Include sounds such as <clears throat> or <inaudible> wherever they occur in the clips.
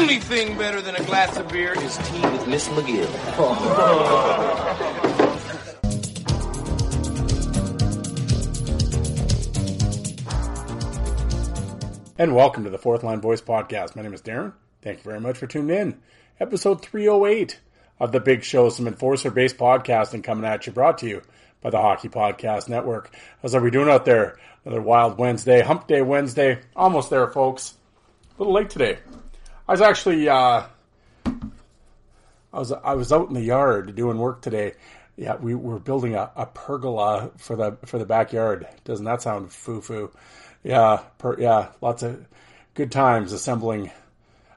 Only thing better than a glass of beer is tea with Miss McGill. <laughs> And welcome to the Fourth Line Voice Podcast. My name is Darren. Thank you very much for tuning in. Episode 308 of the Big Show, some enforcer based podcasting coming at you, brought to you by the Hockey Podcast Network. How's everybody doing out there? Another wild Wednesday, hump day Wednesday. Almost there, folks. A little late today. I was actually, uh, I was I was out in the yard doing work today. Yeah, we were building a, a pergola for the for the backyard. Doesn't that sound foo foo? Yeah, per, yeah, lots of good times assembling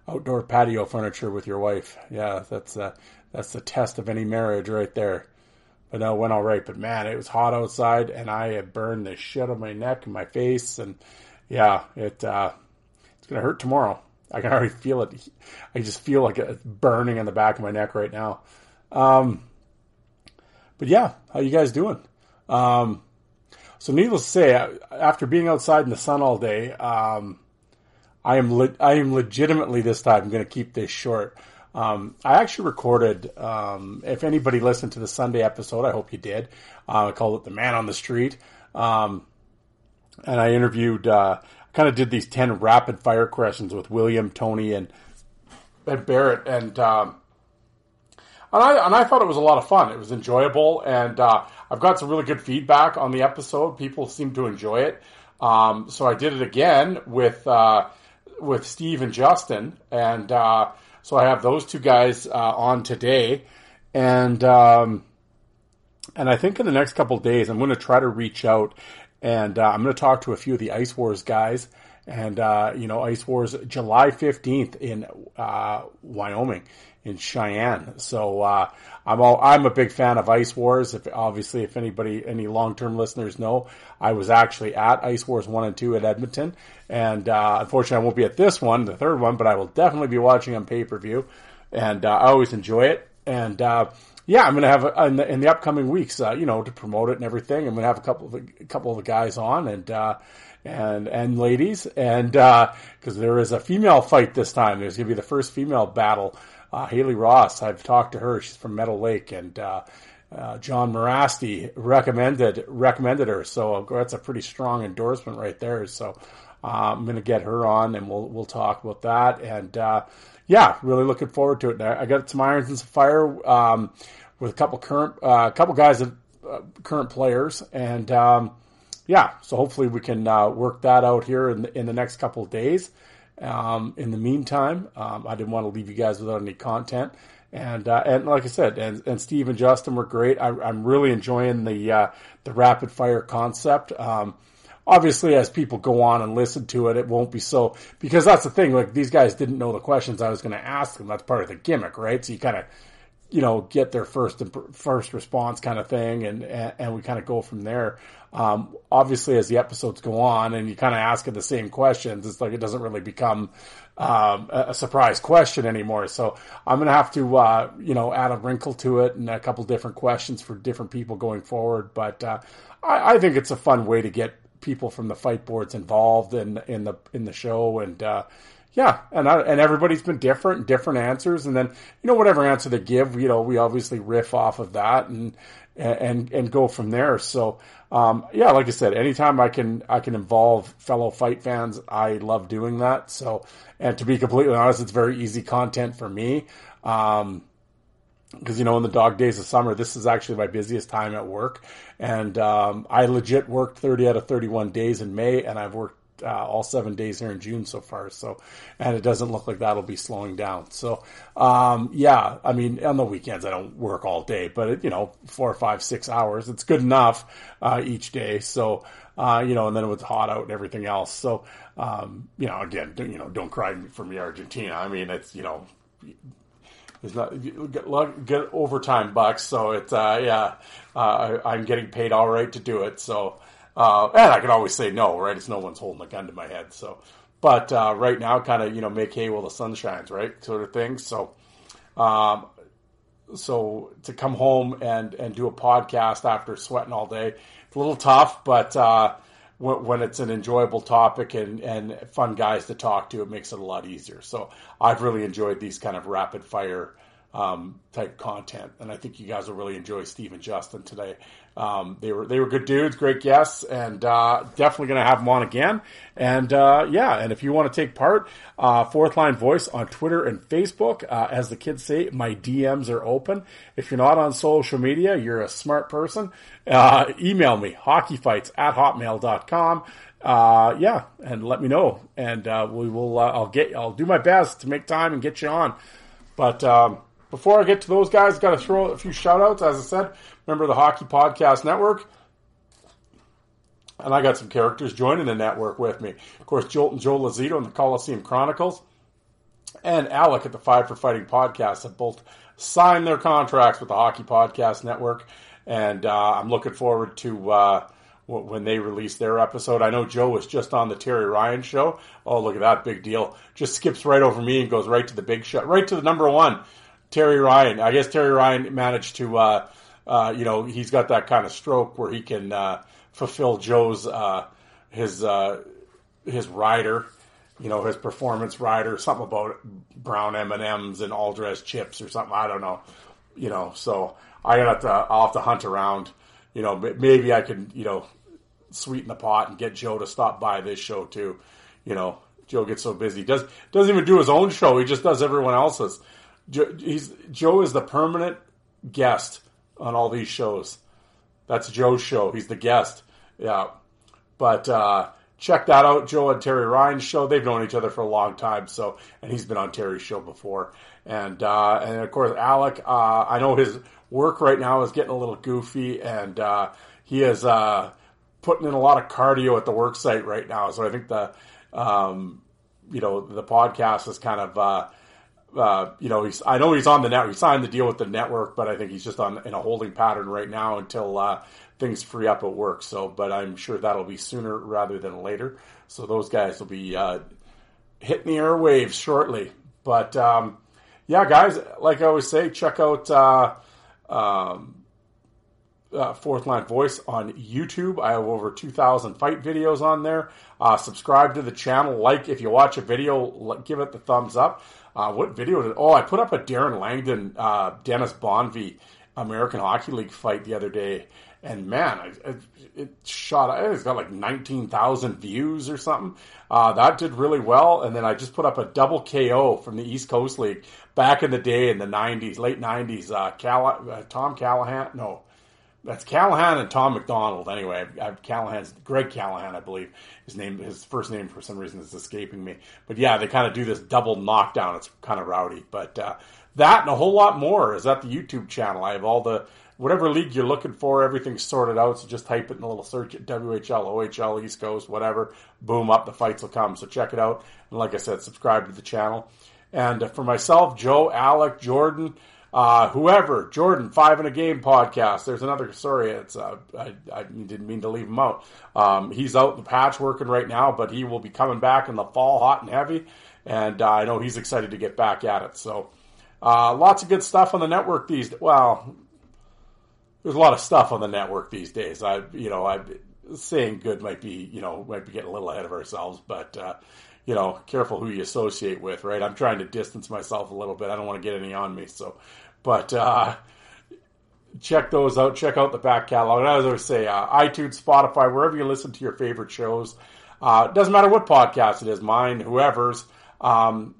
outdoor patio furniture with your wife. Yeah, that's uh, that's the test of any marriage right there. But no, it went all right. But man, it was hot outside, and I had burned the shit on my neck and my face, and yeah, it uh, it's gonna hurt tomorrow. I can already feel it. I just feel like it's burning in the back of my neck right now. Um, but yeah, how you guys doing? Um, so needless to say, after being outside in the sun all day, um, I am le- I am legitimately this time going to keep this short. Um, I actually recorded. Um, if anybody listened to the Sunday episode, I hope you did. Uh, I called it "The Man on the Street," um, and I interviewed. Uh, kind of did these ten rapid fire questions with William, Tony, and and Barrett, and um, and I and I thought it was a lot of fun. It was enjoyable, and uh, I've got some really good feedback on the episode. People seem to enjoy it. Um, so I did it again with uh, with Steve and Justin, and uh, so I have those two guys uh, on today, and um, and I think in the next couple days I'm going to try to reach out, and uh, I'm going to talk to a few of the Ice Wars guys, and uh, you know Ice Wars July 15th in Wyoming in Cheyenne. So uh, I'm all, I'm a big fan of Ice Wars. If obviously, if anybody, any long term listeners know, I was actually at Ice Wars one and two at Edmonton, and uh, unfortunately, I won't be at this one, the third one, but I will definitely be watching on pay per view, and uh, I always enjoy it. And uh, yeah, I'm going to have a, in, the, in the upcoming weeks, uh, you know, to promote it and everything. I'm going to have a couple of a couple of the guys on and. Uh, and and ladies, and because there is a female fight this time, there's going to be the first female battle uh, Haley Ross. I've talked to her. She's from Meadow Lake, and uh, uh, Jon Mirasty recommended recommended her. So that's a pretty strong endorsement right there. So I'm going to get her on, and we'll we'll talk about that. And yeah, really looking forward to it. I got some irons and some fire um, with a couple current, a uh, couple guys that uh, current players, and um, yeah, so hopefully we can uh, work that out here in the, in the next couple of days. Um, in the meantime, um, I didn't want to leave you guys without any content. And uh, and like I said, and, and Steve and Justin were great. I, am really enjoying the uh, the rapid fire concept. Obviously, as people go on and listen to it, it won't be so because that's the thing. Like these guys didn't know the questions I was going to ask them. That's part of the gimmick, right? So you kind of you know, get their first first response kind of thing, and and we kind of go from there. Um, obviously, as the episodes go on, and you kind of ask the same questions, it's like it doesn't really become um, a surprise question anymore. So I'm going to have to, uh, you know, add a wrinkle to it and a couple different questions for different people going forward. But uh, I, think it's a fun way to get people from the fight boards involved in in the in the show and. Uh, yeah, and I, and everybody's been different, different answers, and then you know whatever answer they give, you know, we obviously riff off of that and and and go from there. So um, yeah, like I said, anytime I can I can involve fellow fight fans, I love doing that. So and to be completely honest, it's very easy content for me. Um, because you know in the dog days of summer this is actually my busiest time at work and um, i legit worked 30 out of 31 days in may and i've worked uh, all seven days here in June so far. So, and it doesn't look like that'll be slowing down. So, um, yeah, I mean, on the weekends I don't work all day, but it, you know, four, five, six hours, it's good enough uh, each day. So, uh, you know, and then it was hot out and everything else. So, um, you know, again, you know, don't cry for me, Argentina. I mean, it's you know. There's not get, get overtime bucks, so it's uh, yeah. Uh, I, I'm getting paid all right to do it, so uh, and I can always say no, right? It's no one's holding a gun to my head. So, but uh, right now, kind of you know make hay while the sun shines, right? Sort of thing. So, um, so to come home and and do a podcast after sweating all day, it's a little tough, but. When, when it's an enjoyable topic and, and fun guys to talk to, it makes it a lot easier. So I've really enjoyed these kind of rapid fire um, type content. And I think you guys will really enjoy Steve and Justin today. Um, they were they were good dudes, great guests, and uh, definitely going to have them on again. And uh, yeah, and if you want to take part, uh, Fourth Line Voice on Twitter and Facebook. Uh, as the kids say, my DMs are open. If you're not on social media, you're a smart person. Uh, email me hockeyfights at hotmail.com. Uh, yeah, and let me know, and we will. I'll get. I'll do my best to make time and get you on. But um, before I get to those guys, got to throw a few shout outs. As I said, remember the Hockey Podcast Network. And I got some characters joining the network with me. Of course, Jolt and Joe Lazito in the Coliseum Chronicles and Alec at the Five for Fighting podcast have both signed their contracts with the Hockey Podcast Network. And uh, I'm looking forward to uh, when they release their episode. I know Joe was just on the Terry Ryan show. Oh, look at that big deal. Just skips right over me and goes right to the big shot, right to the number one. Terry Ryan. I guess Terry Ryan managed to, uh, uh, you know, he's got that kind of stroke where he can uh, fulfill Joe's uh, his uh, his rider, you know, his performance rider, something about brown M and M's and all dressed chips or something. I don't know, you know. So I got to I'll have to hunt around. You know, maybe I can you know sweeten the pot and get Joe to stop by this show too. You know, Joe gets so busy does doesn't even do his own show. He just does everyone else's. Joe, Joe is the permanent guest on all these shows. That's Joe's show. He's the guest. Yeah, but uh, check that out. Joe and Terry Ryan's show. They've known each other for a long time. So, and he's been on Terry's show before. And uh, and of course, Alec. Uh, I know his work right now is getting a little goofy, and uh, he is uh, putting in a lot of cardio at the work site right now. So I think the um, you know the podcast is kind of uh, you know, he's I know he's on the net. He signed the deal with the network, but I think he's just on in a holding pattern right now until uh, things free up at work. So, but I'm sure that'll be sooner rather than later. So those guys will be uh, hitting the airwaves shortly. But um, yeah, guys, like I always say, check out uh, um, uh, Fourth Line Voice on YouTube. I have over 2,000 fight videos on there. Subscribe to the channel. Like if you watch a video, give it the thumbs up. Uh, what video did? Oh, I put up a Darren Langdon, uh, Dennis Bonvie American Hockey League fight the other day, and man, it, it shot. It's got like nineteen thousand views or something. Uh, that did really well. And then I just put up a double KO from the East Coast League back in the day in the '90s, late '90s. Uh, Cal- uh, Tom Callahan, no, that's Callahan and Tom McDonald. Anyway, I have Callahan's Greg Callahan, I believe his name. His first name for some reason is escaping me. But yeah, they kind of do this double knockdown. It's kind of rowdy. But uh, that and a whole lot more is at the YouTube channel. I have all the whatever league you're looking for. Everything's sorted out. So just type it in a little search at WHL, OHL, East Coast, whatever. Boom, up the fights will come. So check it out. And like I said, subscribe to the channel. And uh, for myself, Joe, Alec, Jordan. Uh, whoever, Jordan, Five in a Game podcast. There's another, sorry, it's, uh, I, I didn't mean to leave him out. Um, he's out in the patch working right now, but he will be coming back in the fall hot and heavy. And uh, I know he's excited to get back at it. So uh, lots of good stuff on the network these, well, there's a lot of stuff on the network these days. I, you know, I saying good might be, you know, might be getting a little ahead of ourselves, but, uh, you know, careful who you associate with, right? I'm trying to distance myself a little bit. I don't want to get any on me. So, but uh, check those out. Check out the back catalog. And as I say, uh, iTunes, Spotify, wherever you listen to your favorite shows. Uh, doesn't matter what podcast it is, mine, whoever's. Um,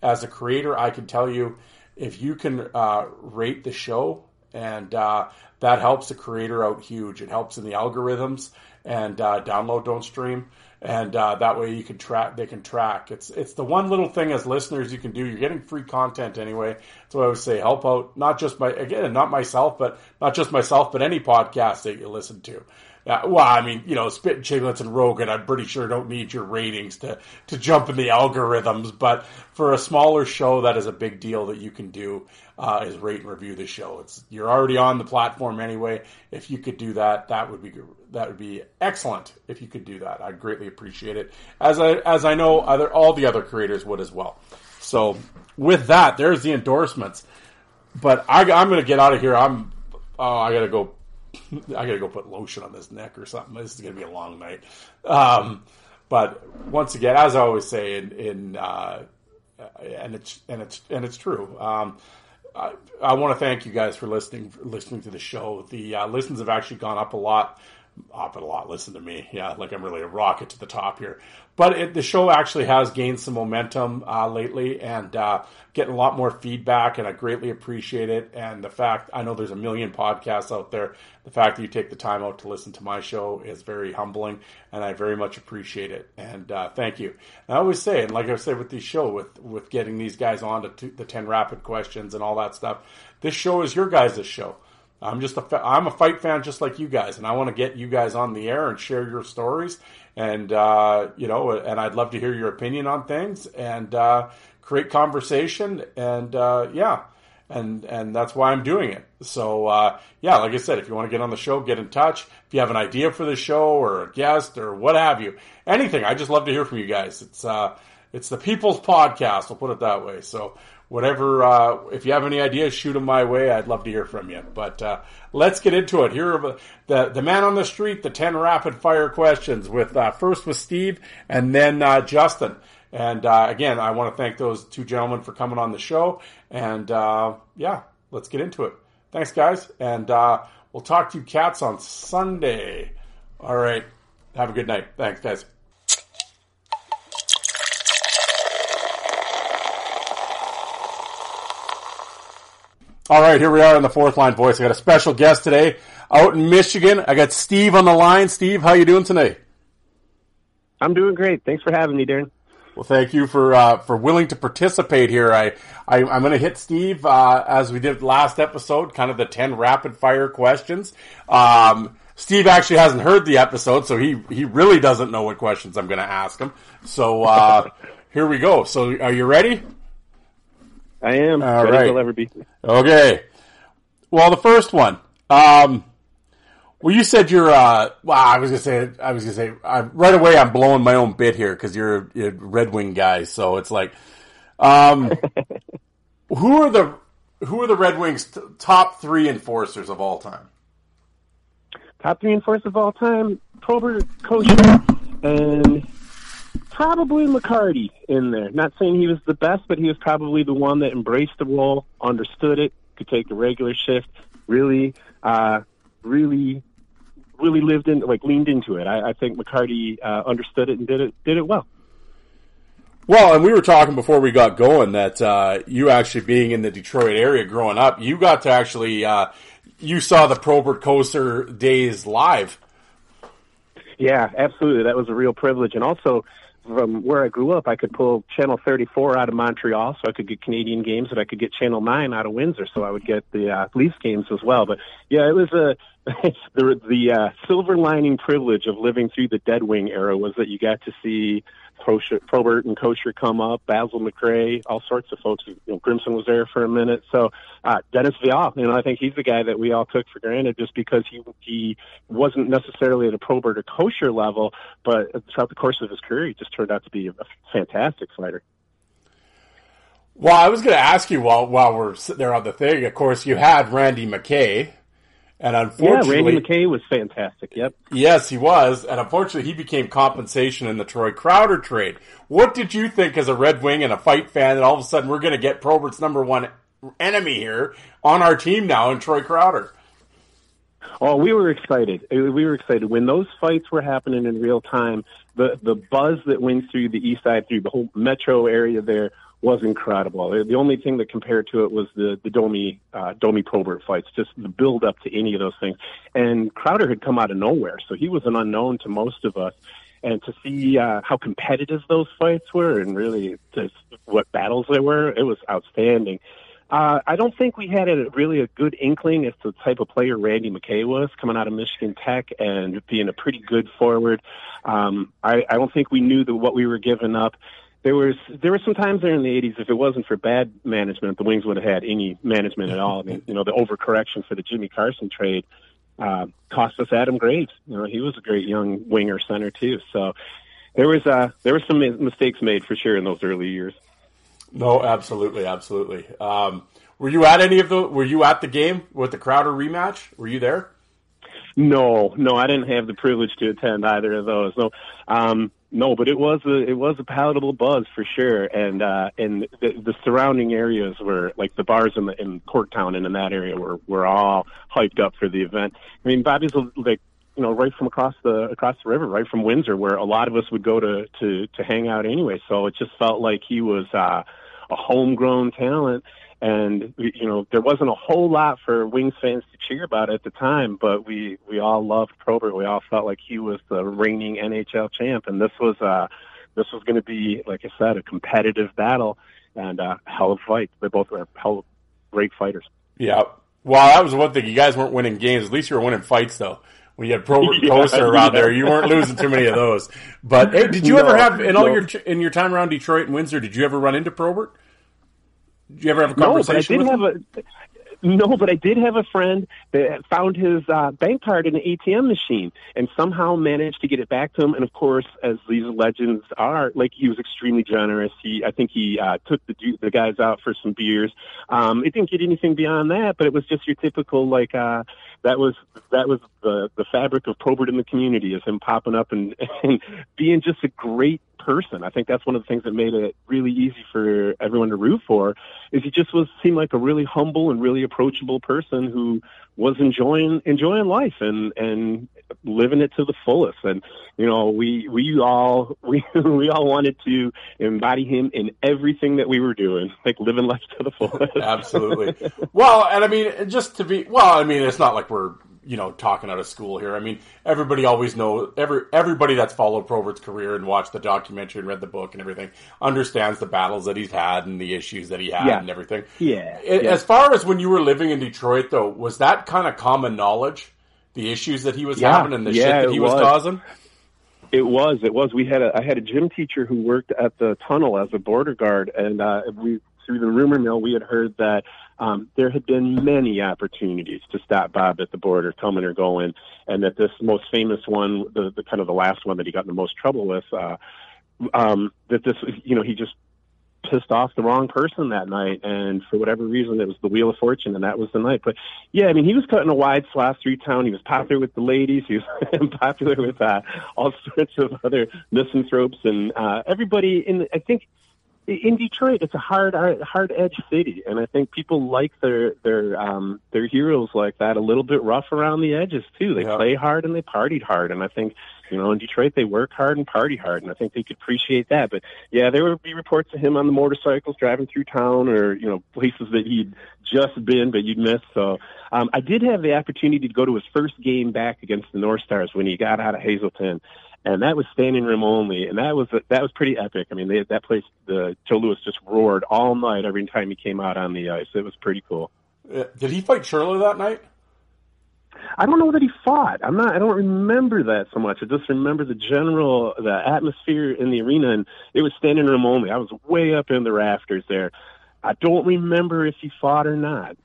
as a creator, I can tell you if you can uh, rate the show, and uh, that helps the creator out huge. It helps in the algorithms and uh, download, don't stream and uh, that way you can track. They can track. It's it's the one little thing as listeners you can do. You're getting free content anyway. So I would say help out not just my again not myself, but not just myself, but any podcast that you listen to. Uh, well, I mean, you know, Spit Chicklets and Rogan, I'm pretty sure don't need your ratings to, to jump in the algorithms. But for a smaller show, that is a big deal that you can do uh, is rate and review the show. It's you're already on the platform anyway. If you could do that, that would be that would be excellent. If you could do that, I'd greatly appreciate it. As I as I know, other all the other creators would as well. So with that, there's the endorsements. But I, I'm going to get out of here. I'm oh, I got to go I gotta go put lotion on this neck or something. This is gonna be a long night. Um, but once again, as I always say, in, in uh, and it's and it's and it's true. Um, I, I want to thank you guys for listening for listening to the show. The uh, listens have actually gone up a lot up a lot. Listen to me, yeah, like I'm really a rocket to the top here. But it, the show actually has gained some momentum uh, lately, and uh, getting a lot more feedback, and I greatly appreciate it. And the fact I know there's a million podcasts out there, the fact that you take the time out to listen to my show is very humbling, and I very much appreciate it. And uh, thank you. And I always say, and like I say with the show, with with getting these guys on to the ten rapid questions and all that stuff, this show is your guys' show. I'm just a I'm a fight fan just like you guys, and I want to get you guys on the air and share your stories, and uh, you know, and I'd love to hear your opinion on things and uh, create conversation, and uh, yeah, and and that's why I'm doing it. So uh, yeah, like I said, if you want to get on the show, get in touch. If you have an idea for the show or a guest or what have you, anything, I just love to hear from you guys. It's uh, it's the people's podcast. I'll put it that way. So whatever. Uh, if you have any ideas, shoot them my way. I'd love to hear from you. But uh, let's get into it. Here are the the man on the street, the ten rapid fire questions. With uh, first with Steve, and then uh, Justin. And uh, again, I want to thank those two gentlemen for coming on the show. And uh, yeah, let's get into it. Thanks, guys, and we'll talk to you cats on Sunday. All right. Have a good night. Thanks, guys. All right, here we are in the fourth line voice. I got a special guest today out in Michigan. I got Steve on the line. Steve, how you doing today? I'm doing great. Thanks for having me, Darren. Well, thank you for uh, for willing to participate here. I, I am going to hit Steve uh, as we did last episode, kind of the ten rapid fire questions. Um, Steve actually hasn't heard the episode, so he he really doesn't know what questions I'm going to ask him. So uh, <laughs> here we go. So are you ready? I am. All right. ever be. Okay. Well, the first one. Um, well, you said you're. Uh, well, I was gonna say. I was gonna say. I, right away, I'm blowing my own bit here because you're, you're, a Red Wing guy. So it's like, um, <laughs> who are the who are the Red Wings' t- top three enforcers of all time? Top three enforcers of all time: Probert, Kocur, and probably McCarty in there. Not saying he was the best, but he was probably the one that embraced the role, understood it, could take a regular shift, really, uh, really, really lived in, like leaned into it. I, I think McCarty uh, understood it and did it did it well. Well, and we were talking before we got going that uh, you actually being in the Detroit area growing up, you got to actually uh, you saw the Probert Kocur days live. Yeah, absolutely. That was a real privilege, and also from where I grew up, I could pull channel 34 out of Montreal, so I could get Canadian games, and I could get channel 9 out of Windsor, so I would get the uh, Leafs games as well. But yeah, it was a <laughs> the the uh, silver lining privilege of living through the Dead Wing era was that you got to see Probert and Kocur come up, Basil McRae, all sorts of folks. You know, Grimson was there for a minute. So uh, Dennis Vial, you know, I think he's the guy that we all took for granted just because he he wasn't necessarily at a Probert or Kocur level, but throughout the course of his career, he just turned out to be a fantastic fighter. Well, I was going to ask you while while we're there on the thing. Of course, you had Randy McKay, and unfortunately, yeah, Randy McKay was fantastic. Yep. Yes, he was, and unfortunately, he became compensation in the Troy Crowder trade. What did you think as a Red Wing and a fight fan that all of a sudden we're going to get Probert's number one enemy here on our team now in Troy Crowder? Oh, we were excited. Uh, we were excited when those fights were happening in real time. The the buzz that went through the east side, through the whole metro area there, was incredible. The only thing that compared to it was the the Domi uh, Domi Probert fights, just the build up to any of those things. And Crowder had come out of nowhere, so he was an unknown to most of us. And to see uh, how competitive those fights were, and really just what battles they were, it was outstanding. Uh, I don't think we had a really a good inkling as to the type of player Randy McKay was coming out of Michigan Tech and being a pretty good forward. Um, I, I don't think we knew that what we were giving up there was there were some times there in the 80s if it wasn't for bad management the wings would have had any management at all. I mean you know the overcorrection for the jimmy carson trade uh, cost us adam graves. You know he was a great young winger center too. So there was uh there were some mistakes made for sure in those early years. No absolutely absolutely. Um were you at any of the were you at the game with the crowder rematch? Were you there? No, no, I didn't have the privilege to attend either of those. No, um, no, but it was a it was a palatable buzz for sure, and uh, and the, the surrounding areas were like the bars in the in Corktown and in that area were were all hyped up for the event. I mean, Bobby's like you know right from across the across the river, right from Windsor, where a lot of us would go to to to hang out anyway. So it just felt like he was uh, a homegrown talent and you know there wasn't a whole lot for Wings fans to cheer about at the time, but we we all loved Probert. We all felt like he was the reigning NHL champ, and this was uh this was going to be like I said a competitive battle and uh, hell of a fight. They both were hell of great fighters. Yeah. Well, that was one thing. You guys weren't winning games. At least you were winning fights, though. When you had Probert <laughs> yeah, around yeah. there, you weren't losing too many of those. But hey, did you no, ever have in all no. your in your time around Detroit and Windsor? Did you ever run into Probert? Did you ever have a conversation? No, but I did have a. No, but I did have a friend that found his uh, bank card in an ATM machine and somehow managed to get it back to him. And of course, as these legends are, like he was extremely generous. He, I think he uh, took the the guys out for some beers. Um, it didn't get anything beyond that, but it was just your typical like uh, that was that was the the fabric of Probert in the community is him popping up and, and being just a great person. I think that's one of the things that made it really easy for everyone to root for. Is he just was seemed like a really humble and really approachable person who was enjoying enjoying life and and living it to the fullest. And you know, we we all <laughs> we we all wanted to embody him in everything that we were doing, like living life to the fullest. <laughs> Absolutely. Well, and I mean, just to be well, I mean, it's not like we're you know talking out of school here. I mean, everybody always know every everybody that's followed Probert's career and watched the documentary and read the book and everything understands the battles that he's had and the issues that he had yeah. and everything. Yeah. As far as when you were living in Detroit, though, was that kind of common knowledge? The issues that he was yeah. having and the yeah, shit that he was, was causing. It was. It was. We had a. I had a gym teacher who worked at the tunnel as a border guard, and uh, we through the rumor mill we had heard that um, there had been many opportunities to stop Bob at the border, coming or going, and that this most famous one, the, the kind of the last one that he got in the most trouble with, uh, um, that this, you know, he just pissed off the wrong person that night, and for whatever reason, it was the Wheel of Fortune, and that was the night. But yeah, I mean, he was cutting a wide swath through town. He was popular with the ladies. He was <laughs> popular with uh, all sorts of other misanthropes, and uh, everybody. In I think in Detroit, it's a hard, hard edge city, and I think people like their their um, their heroes like that a little bit rough around the edges too. They play hard and they partied hard, and I think you know in Detroit they work hard and party hard, and I think they could appreciate that. But yeah, there would be reports of him on the motorcycles driving through town, or you know places that he'd just been but you'd missed. So um, I did have the opportunity to go to his first game back against the North Stars when he got out of Hazelton, and that was standing room only, and that was that was pretty epic. I mean, they, that place, the Joe Louis just roared all night every time he came out on the ice. It was pretty cool. Uh, did he fight Shirley that night? I don't know that he fought. I'm not. I don't remember that so much. I just remember the general, the atmosphere in the arena, and it was standing room only. I was way up in the rafters there. I don't remember if he fought or not.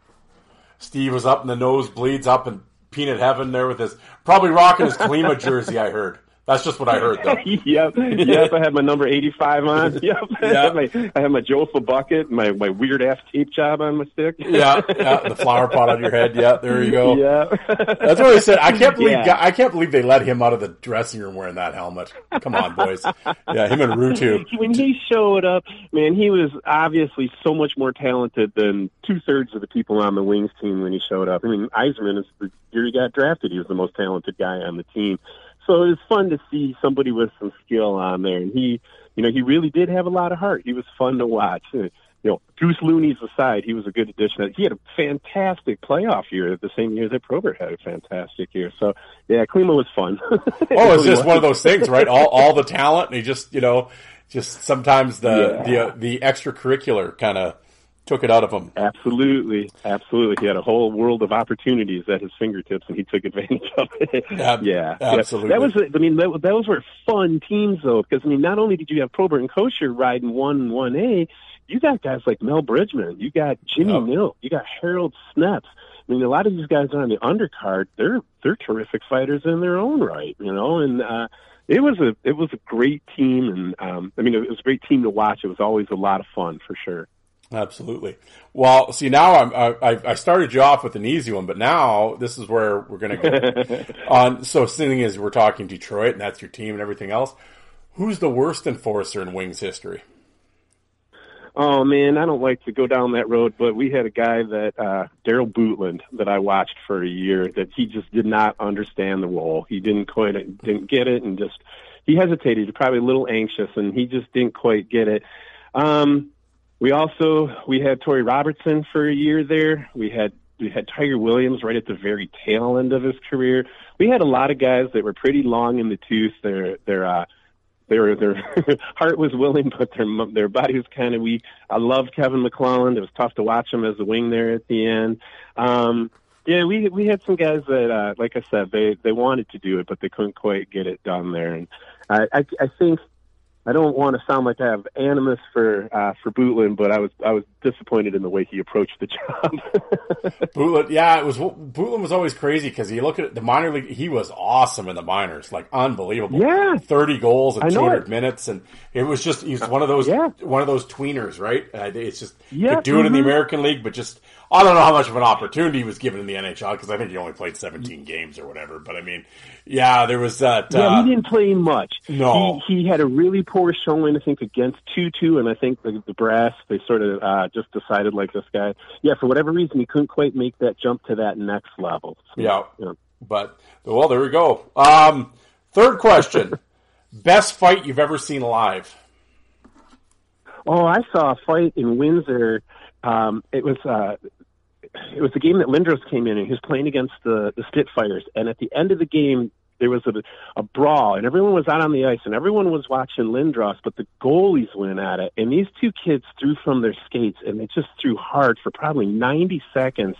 Steve was up in the nosebleeds, up in peanut heaven there with his probably rocking his Klima <laughs> jersey. I heard. That's just what I heard, though. <laughs> yep, yep. I had my number eighty-five on. <laughs> Yep, I, had <laughs> my, I had my Jofa bucket, my my weird ass tape job on my stick. yeah, yeah, the flower pot on your head. Yeah, there you go. Yeah, that's what I said. I can't believe yeah. I can't believe they let him out of the dressing room wearing that helmet. Come on, boys. Yeah, him and Ruutu. When he showed up, man, he was obviously so much more talented than two thirds of the people on the Wings team when he showed up. I mean, Yzerman is the year he got drafted. He was the most talented guy on the team so it was fun to see somebody with some skill on there. And he, you know, he really did have a lot of heart. He was fun to watch. You know, Goose Looney's aside, he was a good addition. He had a fantastic playoff year the same year that Probert had a fantastic year. So yeah, Klima was fun. <laughs> oh, it's just one of those things, right? All all the talent, and he just you know, just sometimes the yeah. the uh, the extracurricular kind of took it out of him. Absolutely, absolutely. He had a whole world of opportunities at his fingertips, and he took advantage of it. Ab- <laughs> yeah, absolutely. That was, I mean, that, those were fun teams though, because I mean, not only did you have Probert and Kocur riding one one A, you got guys like Mel Bridgman, you got Jimmy yep. Nill, you got Harold Snepsts. I mean, a lot of these guys on the undercard, they're they're terrific fighters in their own right, you know, and. uh it was a it was a great team and um I mean it was a great team to watch. It was always a lot of fun for sure. Absolutely. Well, see, now I'm, I, I started you off with an easy one, but now this is where we're going to go <laughs> on. So, seeing as we're talking Detroit and that's your team and everything else, who's the worst enforcer in Wings history? Oh man, I don't like to go down that road, but we had a guy that uh Darryl Bootland that I watched for a year that he just did not understand the role. He didn't quite didn't get it and just he hesitated, probably a little anxious and he just didn't quite get it. Um we also we had Torrie Robertson for a year there. We had we had Tiger Williams right at the very tail end of his career. We had a lot of guys that were pretty long in the tooth. Their their uh, their their <laughs> heart was willing, but their their body was kind of weak. I loved Kevin McClelland. It was tough to watch him as a wing there at the end. Um, yeah, we we had some guys that, uh, like I said, they they wanted to do it, but they couldn't quite get it done there. And I I, I think I don't want to sound like I have animus for uh, for Bootland, but I was I was disappointed in the way he approached the job. <laughs> Bootland, yeah, it was Bootland was always crazy because you look at the minor league, he was awesome in the minors, like unbelievable. Yeah, thirty goals in two hundred minutes, and it was just he's one of those yeah. one of those tweeners, right? Uh, it's just yeah, could do mm-hmm. it in the mm-hmm. American League, but just I don't know how much of an opportunity he was given in the NHL because I think he only played 17 games or whatever. But I mean, yeah, there was that. Yeah, uh, he didn't play much. No, he, he had a really poor showing, I think, against Tootoo, and I think the, the brass they sort of uh, just decided like this guy. Yeah, for whatever reason, he couldn't quite make that jump to that next level. So, yeah, yeah, but well, there we go. Um, third question: <laughs> best fight you've ever seen live? Oh, I saw a fight in Windsor. Um, it was uh, it was the game that Lindros came in and he was playing against the the Spitfires. And at the end of the game, there was a, a brawl, and everyone was out on the ice, and everyone was watching Lindros, but the goalies went at it. And these two kids threw from their skates, and they just threw hard for probably 90 seconds.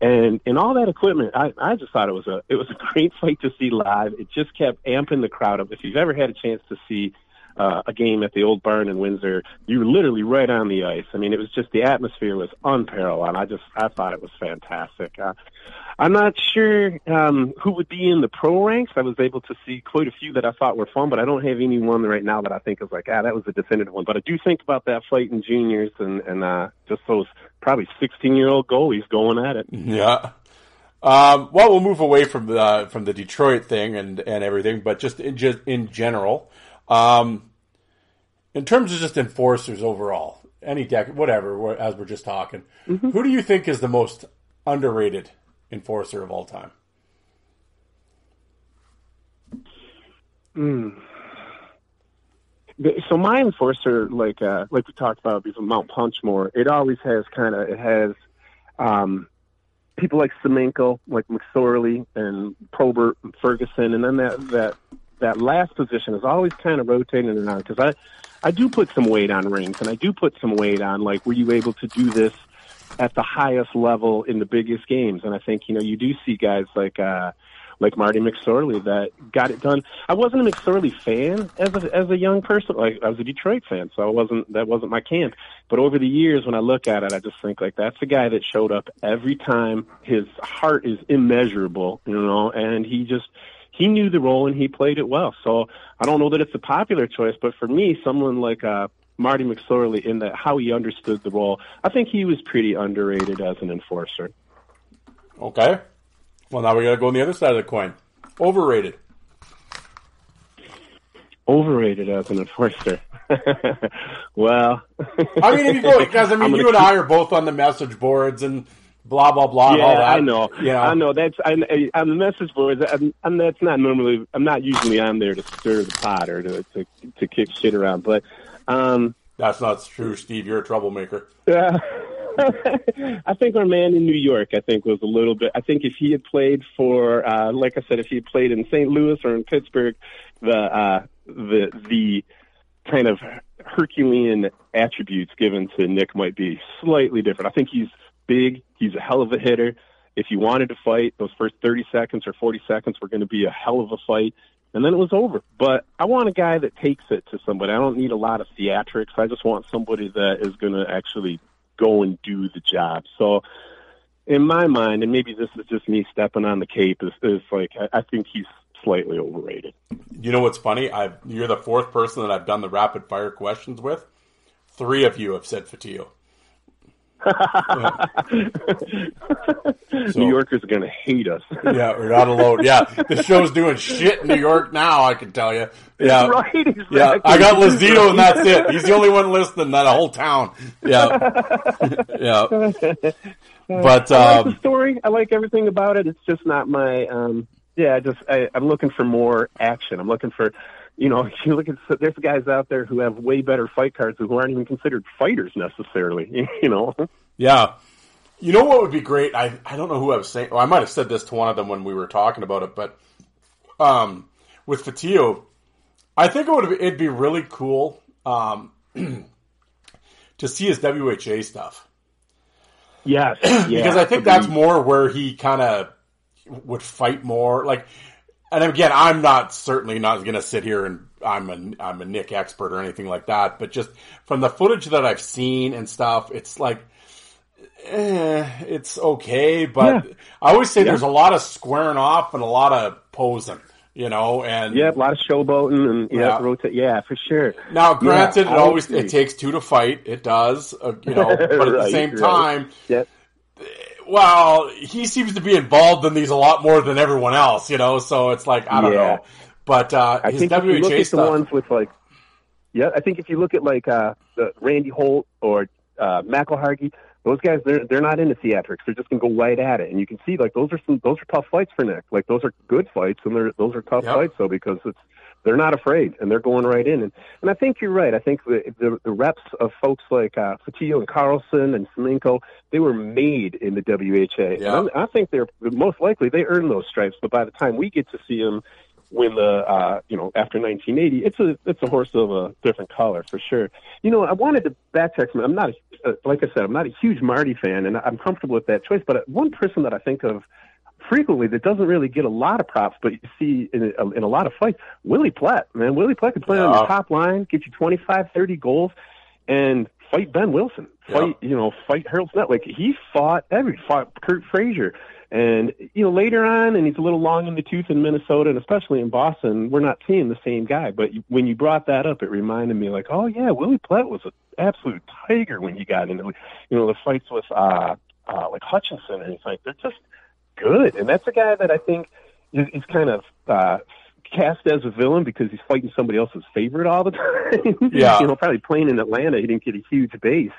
And and all that equipment, I, I just thought it was a it was a <laughs> great fight to see live. It just kept amping the crowd up. If you've ever had a chance to see uh, a game at the old barn in Windsor. You were literally right on the ice. I mean, it was just the atmosphere was unparalleled. I just I thought it was fantastic. Uh, I'm not sure um, who would be in the pro ranks. I was able to see quite a few that I thought were fun, but I don't have anyone right now that I think is like, ah, that was a definitive one. But I do think about that fight in juniors and and uh, just those probably 16 year old goalies going at it. Yeah. Um, well, we'll move away from the from the Detroit thing and, and everything, but just in just in general, um, in terms of just enforcers overall, any deck, whatever, as we're just talking, mm-hmm. who do you think is the most underrated enforcer of all time? Mm. So my enforcer, like uh, like we talked about, is Mount Punchmore. It always has kind of it has um, people like Semenko, like McSorley and Probert and Ferguson, and then that that that last position is always kind of rotating around because I I do put some weight on rings and I do put some weight on like were you able to do this at the highest level in the biggest games and I think you know you do see guys like uh like Marty McSorley that got it done. I wasn't a McSorley fan as a as a young person. Like I was a Detroit fan, so I wasn't that wasn't my camp. But over the years, when I look at it, I just think like that's a guy that showed up every time. His heart is immeasurable, you know, and he just he knew the role and he played it well. So I don't know that it's a popular choice, but for me, someone like uh, Marty McSorley in that how he understood the role, I think he was pretty underrated as an enforcer. Okay. Well, now we got to go on the other side of the coin. Overrated. Overrated as an enforcer. <laughs> well, I mean, if you go <laughs> because I mean, you and I are both on the message boards and blah blah blah. Yeah, all that. I know. Yeah, I know. That's I, I, on the message boards. I'm, I'm, that's not normally. I'm not usually on there to stir the pot or to to, to kick shit around. But um, that's not true, Steve. You're a troublemaker. Yeah. <laughs> I think our man in New York, I think, was a little bit. I think if he had played for, uh, like I said, if he had played in St. Louis or in Pittsburgh, the uh, the the kind of Herculean attributes given to Nick might be slightly different. I think he's big. He's a hell of a hitter. If you wanted to fight, those first 30 seconds or 40 seconds were going to be a hell of a fight. And then it was over. But I want a guy that takes it to somebody. I don't need a lot of theatrics. I just want somebody that is going to actually go and do the job. So, in my mind, and maybe this is just me stepping on the cape, is, is like I, I think he's slightly overrated. You know what's funny? I you're the fourth person that I've done the rapid fire questions with. Three of you have said Fotiu. <laughs> New Yorkers are going to hate us. yeah, we're not alone. Yeah, the show's doing shit in New York now. I can tell you. Yeah, right. Exactly. Yeah, I got Lazito, and that's it. He's the only one listening. That whole town. Yeah, <laughs> yeah. <laughs> But um, I like the story. I like everything about it. It's just not my. um Yeah, just I, I'm looking for more action. I'm looking for you know, <laughs> you look at there's guys out there who have way better fight cards who aren't even considered fighters necessarily. <laughs> You know. Yeah. You know what would be great? I I don't know who I was saying. Well, I might have said this to one of them when we were talking about it, but um, with Fotiu, I think it would it'd be really cool um, <clears throat> to see his WHA stuff. Yes, <clears throat> yeah, because I think that's more where he kind of would fight more. Like and again, I'm not certainly not going to sit here and I'm a I'm a Nick expert or anything like that, but just from the footage that I've seen and stuff, it's like eh, it's okay, but yeah. I always say yeah. there's a lot of squaring off and a lot of posing, you know, and yeah, a lot of showboating and yeah, yeah. rotate, yeah, for sure. Now, granted, it always it takes two to fight, it does, uh, you know, <laughs> but at right, the same time, right well, he seems to be involved in these a lot more than everyone else, you know. So it's like I don't yeah. know, but uh, I his think if you look at stuff, the ones with like, yeah, I think if you look at like uh, the Randy Holt or uh, McIlhargey, those guys they're they're not into theatrics. They're just gonna go right at it, and you can see like those are some those are tough fights for Nick. Like those are good fights, and they're those are tough Yep. fights though because it's they're not afraid and they're going right in. And and I think you're right. I think the the, the reps of folks like uh, Fotiu and Carlson and Semenko, they were made in the WHA. Yeah. And I think they're most likely they earned those stripes. But by the time we get to see them when the uh, you know after 1980, it's a it's a horse of a different color for sure. You know, I wanted to backtrack. I'm not a, uh, like I said, I'm not a huge Marty fan, and I'm comfortable with that choice. But one person that I think of frequently that doesn't really get a lot of props, but you see in a, in a lot of fights, Willi Plett, man, Willi Plett can play on the top line, get you 25, 30 goals, and fight Behn Wilson, fight you know, fight Harold Snepsts. Like he fought every fought Curt Fraser. And you know, later on, and he's a little long in the tooth in Minnesota, and especially in Boston, we're not seeing the same guy. But when you brought that up, it reminded me, like, oh yeah, Willi Plett was an absolute tiger when he got into, you know, the fights with uh, uh, like Hutchison, and he's like, they're just good. And that's a guy that I think is, is kind of uh, cast as a villain because he's fighting somebody else's favorite all the <laughs> time. <laughs> Yeah. you know, probably playing in Atlanta, he didn't get a huge base.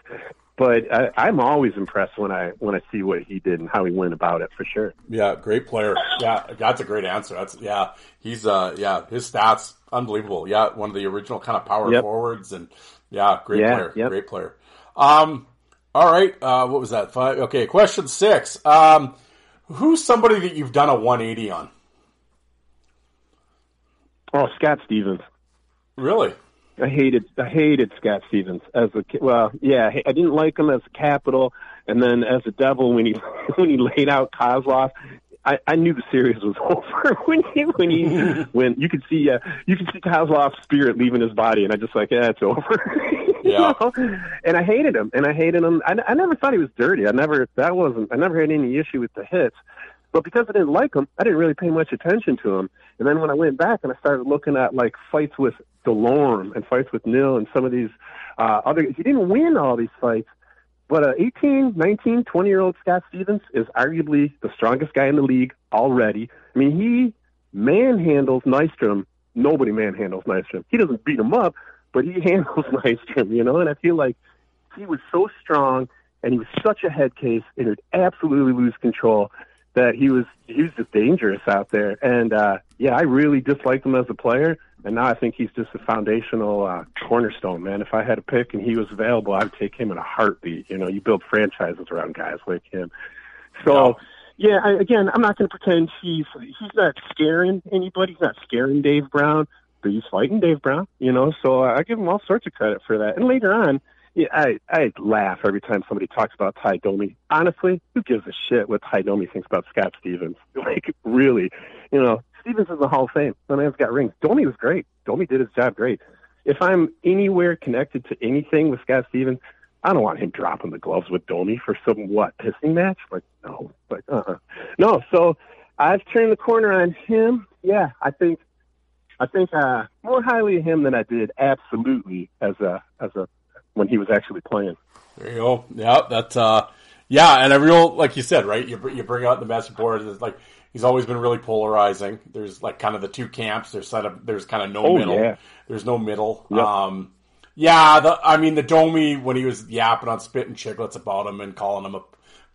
But I, I'm always impressed when I when I see what he did and how he went about it for sure. Yeah, great player. Yeah, that's a great answer. That's yeah, he's uh yeah, his stats unbelievable. Yeah, one of the original kind of power Yep. forwards and yeah, great Yeah, player. yep. Great player. Um all right, uh what was that? Five okay, question 6. Um who's somebody that you've done a 180 on? Oh, Scott Stevens. Really? I hated I hated Scott Stevens as a well, yeah, I didn't like him as a capital, and then as a devil when he <laughs> when he laid out Kozlov, I, I knew the series was <laughs> over when he when he <laughs> when you could see uh, you could see Kozlov's spirit leaving his body, and I just like yeah, it's over. <laughs> Yeah. know? And I hated him, and I hated him. I, I never thought he was dirty. I never that wasn't. I never had any issue with the hits. But because I didn't like him, I didn't really pay much attention to him. And then when I went back and I started looking at like fights with Delorme and fights with Nill and some of these uh, other, he didn't win all these fights. But uh, 18, 19, 20 year old Scott Stevens is arguably the strongest guy in the league already. I mean, he manhandles Nystrom. Nobody manhandles Nystrom. He doesn't beat him up, but he <laughs> handles Nystrom, you know? And I feel like he was so strong and he was such a head case and he'd absolutely lose control that he was he was just dangerous out there. And uh yeah, I really disliked him as a player and now I think he's just a foundational uh cornerstone, man. If I had a pick and he was available, I'd take him in a heartbeat. You know, you build franchises around guys like him. So yeah, I, again, I'm not going to pretend he's he's not scaring anybody. He's not scaring Dave Brown, but he's fighting Dave Brown. You know, so I give him all sorts of credit for that. And later on, yeah, I I laugh every time somebody talks about Ty Domi. Honestly, who gives a shit what Ty Domi thinks about Scott Stevens? <laughs> Like, really, you know, Stevens is the Hall of Fame. The man's got rings. Domi was great. Domi did his job great. If I'm anywhere connected to anything with Scott Stevens, I don't want him dropping the gloves with Domi for some what pissing match. Like no, like uh, uh no. So I've turned the corner on him. Yeah, I think I think uh, more highly of him than I did absolutely as a as a when he was actually playing. There you go. Yeah, that's uh, yeah, and a real like you said, right? You you bring out the message board. It's like he's always been really polarizing. There's like kind of the two camps. There's set up. There's kind of no Oh, middle. yeah. There's no middle. Yep. Um, yeah, the I mean the Domi when he was yapping on spitting Chiclets about him and calling him a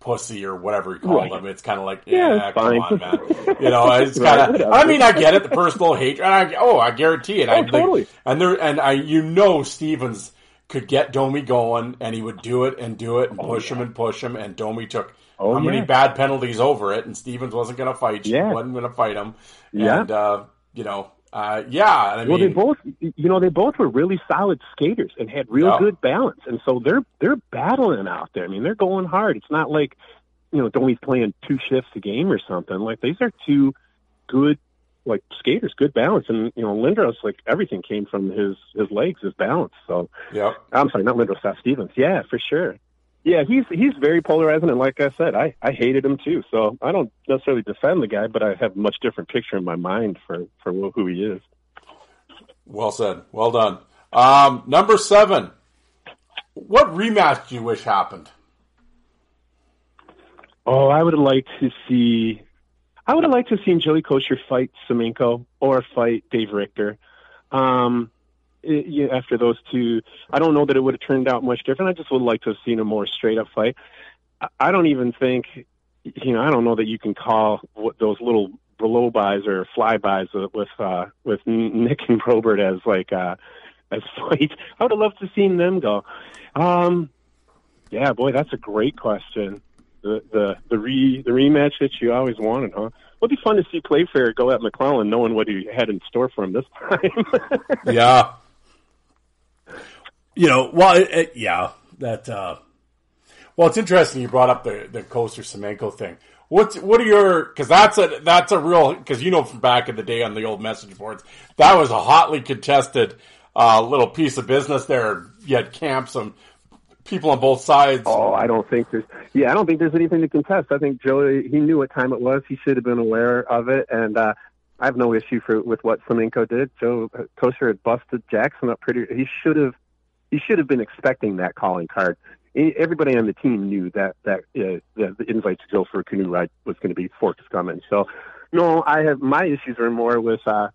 pussy or whatever he called Right. him. It's kind of like Yeah, yeah, come fine. on, man. You know, it's <laughs> kind of. I mean, I get it. The personal hatred. And I, oh, I guarantee it. I Oh, totally. and there, and I, you know, Stevens could get Domi going, and he would do it and do it and push him and push him. And Domi took Oh, how many bad penalties over it, and Stevens wasn't going to fight. you, Yeah. wasn't going to fight him. Yeah. And uh, you know, uh, yeah. and I Well, mean, they both, you know, they both were really solid skaters and had real Yeah. good balance, and so they're they're battling out there. I mean, they're going hard. It's not like, you know, Domi's playing two shifts a game or something. Like these are two good, like skaters, good balance, and you know, Lindros, like everything came from his his legs, his balance. So yeah. I'm sorry, not Lindros, Scott Stevens. Yeah, for sure. Yeah, he's he's very polarizing, and like I said, I I hated him too. So I don't necessarily defend the guy, but I have a much different picture in my mind for for who he is. Well said. Well done. Um, number seven. What rematch do you wish happened? Oh, I would like to see. I would have liked to have seen Joey Kocur fight Semenko or fight Dave Richter. Um, it, after those two, I don't know that it would have turned out much different. I just would like to have seen a more straight up fight. I, I don't even think, you know, I don't know that you can call what those little blow bys or flybys with uh, with Nick and Probert as like uh, as <laughs> fights. I would have loved to have seen them go. Um, yeah, boy, that's a great question the the the re the rematch that you always wanted, huh? It'd be fun to see Playfair go at McClelland, knowing what he had in store for him this time. <laughs> yeah. You know, well, it, it- yeah, that. Uh, well, it's interesting you brought up the the Kocur Semenko thing. What's what are your? Because that's a that's a real because you know from back in the day on the old message boards that was a hotly contested uh, little piece of business there. You had camps and people on both sides. oh, I don't think there's yeah, I don't think there's anything to contest. I think Joey he knew what time it was. He should have been aware of it, and uh, I have no issue for with what Semenko did. Joe Kocur had busted Jackson up pretty. He should have he should have been expecting that calling card. Everybody on the team knew that that uh, the, the invite to go for a canoe ride was going to be forthcoming. So, no, I have my issues are more with uh,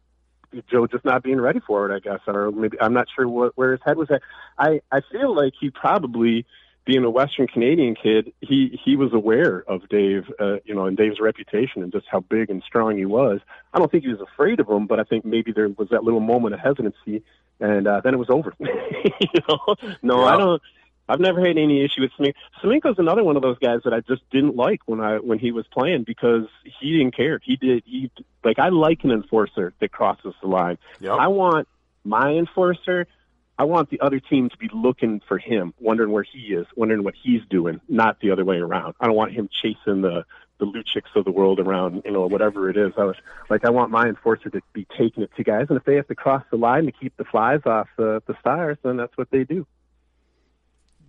Joe just not being ready for it. I guess, or maybe I'm not sure what, where his head was at. I I feel like he probably, being a Western Canadian kid, he he was aware of Dave, uh, you know, and Dave's reputation and just how big and strong he was. I don't think he was afraid of him, but I think maybe there was that little moment of hesitancy, and uh, then it was over. <laughs> you know, no, Yeah. I don't. I've never had any issue with Semenko. Semenko's another one of those guys that I just didn't like when I when he was playing because he didn't care. He did he like I like an enforcer that crosses the line. Yep. I want my enforcer. I want the other team to be looking for him, wondering where he is, wondering what he's doing, not the other way around. I don't want him chasing the the Lucics of the world around, you know, whatever it is. I was like, I want my enforcer to be taking it to guys, and if they have to cross the line to keep the flies off the the stars, then that's what they do.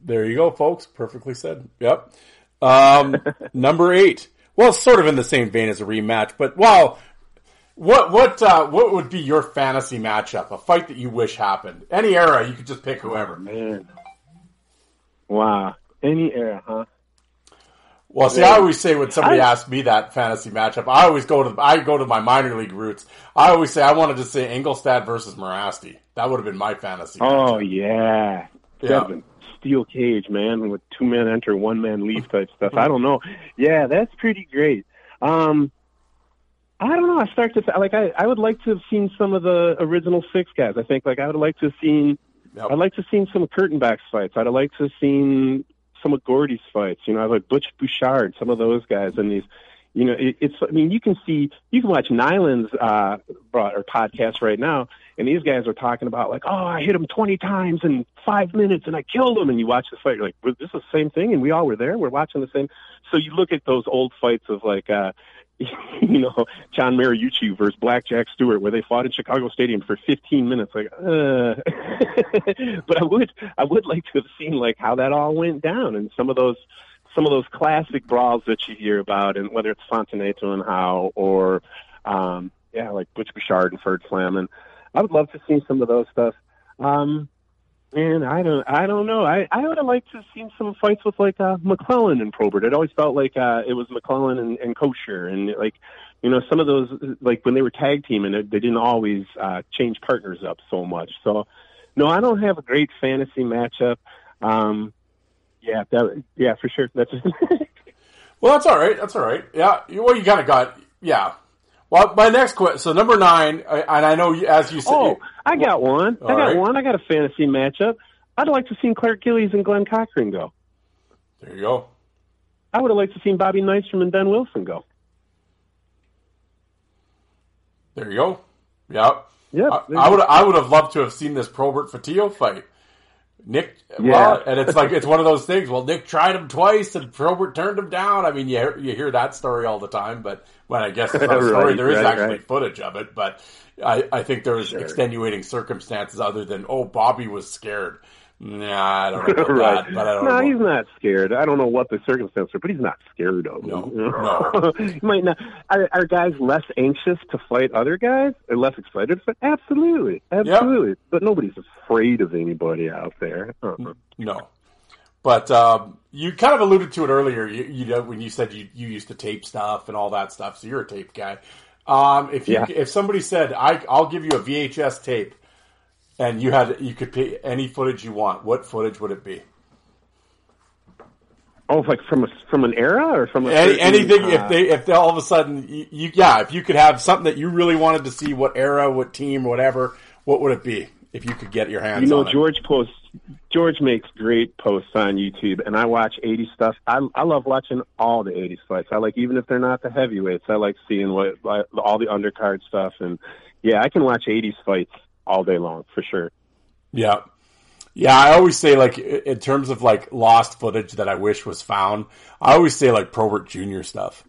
There you go, folks. Perfectly said. Yep. Um, <laughs> number eight. Well, sort of in the same vein as a rematch, but wow, what what uh, what would be your fantasy matchup? A fight that you wish happened? Any era, you could just pick whoever. Man, wow, any era, huh? Well, see, I always say when somebody I, asks me that fantasy matchup, I always go to I go to my minor league roots. I always say I wanted to say Engelstad versus Mirasty. That would have been my fantasy. Oh matchup. yeah, yeah. Steel cage, man, with two men enter, one man leave type stuff. I don't know. Yeah, that's pretty great. Um, I don't know. I start to like. I I would like to have seen some of the original six guys. I think like I would like to have seen. Yep. I'd like to have seen some Kurtenbach's fights. I'd like to have seen some of Gordy's fights. You know, I like Butch Bouchard, some of those guys, and these. You know, it, it's. I mean, you can see, you can watch Nilan's uh, or podcast right now, and these guys are talking about like, oh, I hit him twenty times in five minutes, and I killed him. And you watch the fight, you're like, well, this is the same thing, and we all were there. We're watching the same. So you look at those old fights of like, uh, <laughs> you know, John Mariucci versus Blackjack Stewart, where they fought in Chicago Stadium for 15 minutes. Like, uh. <laughs> but I would, I would like to have seen like how that all went down and some of those, some of those classic brawls that you hear about, and whether it's Fontinato and Howe or, um, yeah, like Butch Bouchard and Fern Flaman. I would love to see some of those stuff. Um, Man, I don't, I don't know. I, I would have liked to have seen some fights with like uh, McClelland and Probert. It always felt like uh, it was McClelland and, and Kocur, and like, you know, some of those like when they were tag teaming, they didn't always uh, change partners up so much. So, no, I don't have a great fantasy matchup. Um, yeah, that, yeah, for sure. That's <laughs> well, that's all right. That's all right. Yeah, well, you kind of got yeah. Well, my next question. So number nine, and I know as you said. Oh, I got one. I got right. one. I got a fantasy matchup. I'd like to see Clark Gillies and Glen Cochrane go. There you go. I would have liked to see Bobby Nystrom and Behn Wilson go. There you go. Yep. Yeah. I, I would. I would have loved to have seen this Probert Fotiu fight. Nick, yeah. well, and it's like it's one of those things. Well, Nick tried him twice, and Probert turned him down. I mean, you hear, you hear that story all the time, but when I guess it's not a story, right, there is right, actually right. footage of it. But I, I think there's sure. extenuating circumstances other than oh, Bobby was scared. Nah, I don't <laughs> know right. that, but I don't no, know. he's not scared. I don't know what the circumstances are, but he's not scared of. No, no. <laughs> he might not. Are, are guys less anxious to fight other guys? Or less excited? But absolutely, absolutely. Yep. But nobody's afraid of anybody out there. Uh-huh. No. But um, you kind of alluded to it earlier. You, you know, when you said you, you used to tape stuff and all that stuff, so you're a tape guy. Um, if you, yeah. if somebody said I, I'll give you a VHS tape and you had you could pick any footage you want, what footage would it be? Oh, like from a, from an era or from Any, certain, anything? Uh, if they if they all of a sudden you, you, yeah, if you could have something that you really wanted to see, what era, what team, whatever, what would it be if you could get your hands? You know, George posts. George makes great posts on YouTube, and I watch '80s stuff. I I love watching all the '80s fights. I like even if they're not the heavyweights. I like seeing what all the undercard stuff, and yeah, I can watch '80s fights all day long for sure. Yeah. Yeah, I always say like in terms of like lost footage that I wish was found. I always say like Probert Junior stuff.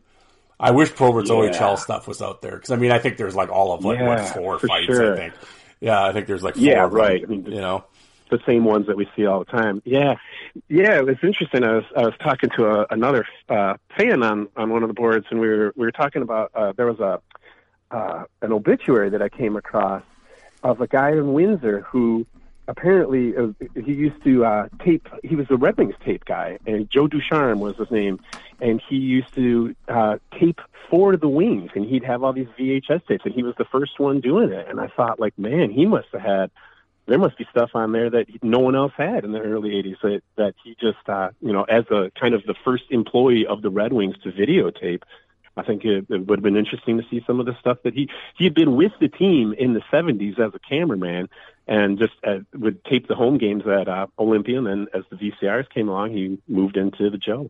I wish Probert's yeah. OHL stuff was out there because I mean I think there's like all of like yeah, what four fights sure. I think. Yeah, I think there's like yeah right. I mean, you know the same ones that we see all the time. Yeah, yeah, it was interesting. I was I was talking to a, another uh, fan on on one of the boards, and we were we were talking about uh, there was a uh, an obituary that I came across of a guy in Windsor who apparently uh, he used to uh, tape. He was a Red Wings tape guy, and Joe Ducharme was his name, and he used to uh, tape for the Wings, and he'd have all these VHS tapes, and he was the first one doing it. And I thought, like, man, he must have had. There must be stuff on there that no one else had in the early '80s that that he just, uh, you know, as a kind of the first employee of the Red Wings to videotape I think it, it would have been interesting to see some of the stuff that he he had been with the team in the 70s as a cameraman, and just uh, would tape the home games at uh, Olympia. And then as the VCRs came along, he moved into the Joe.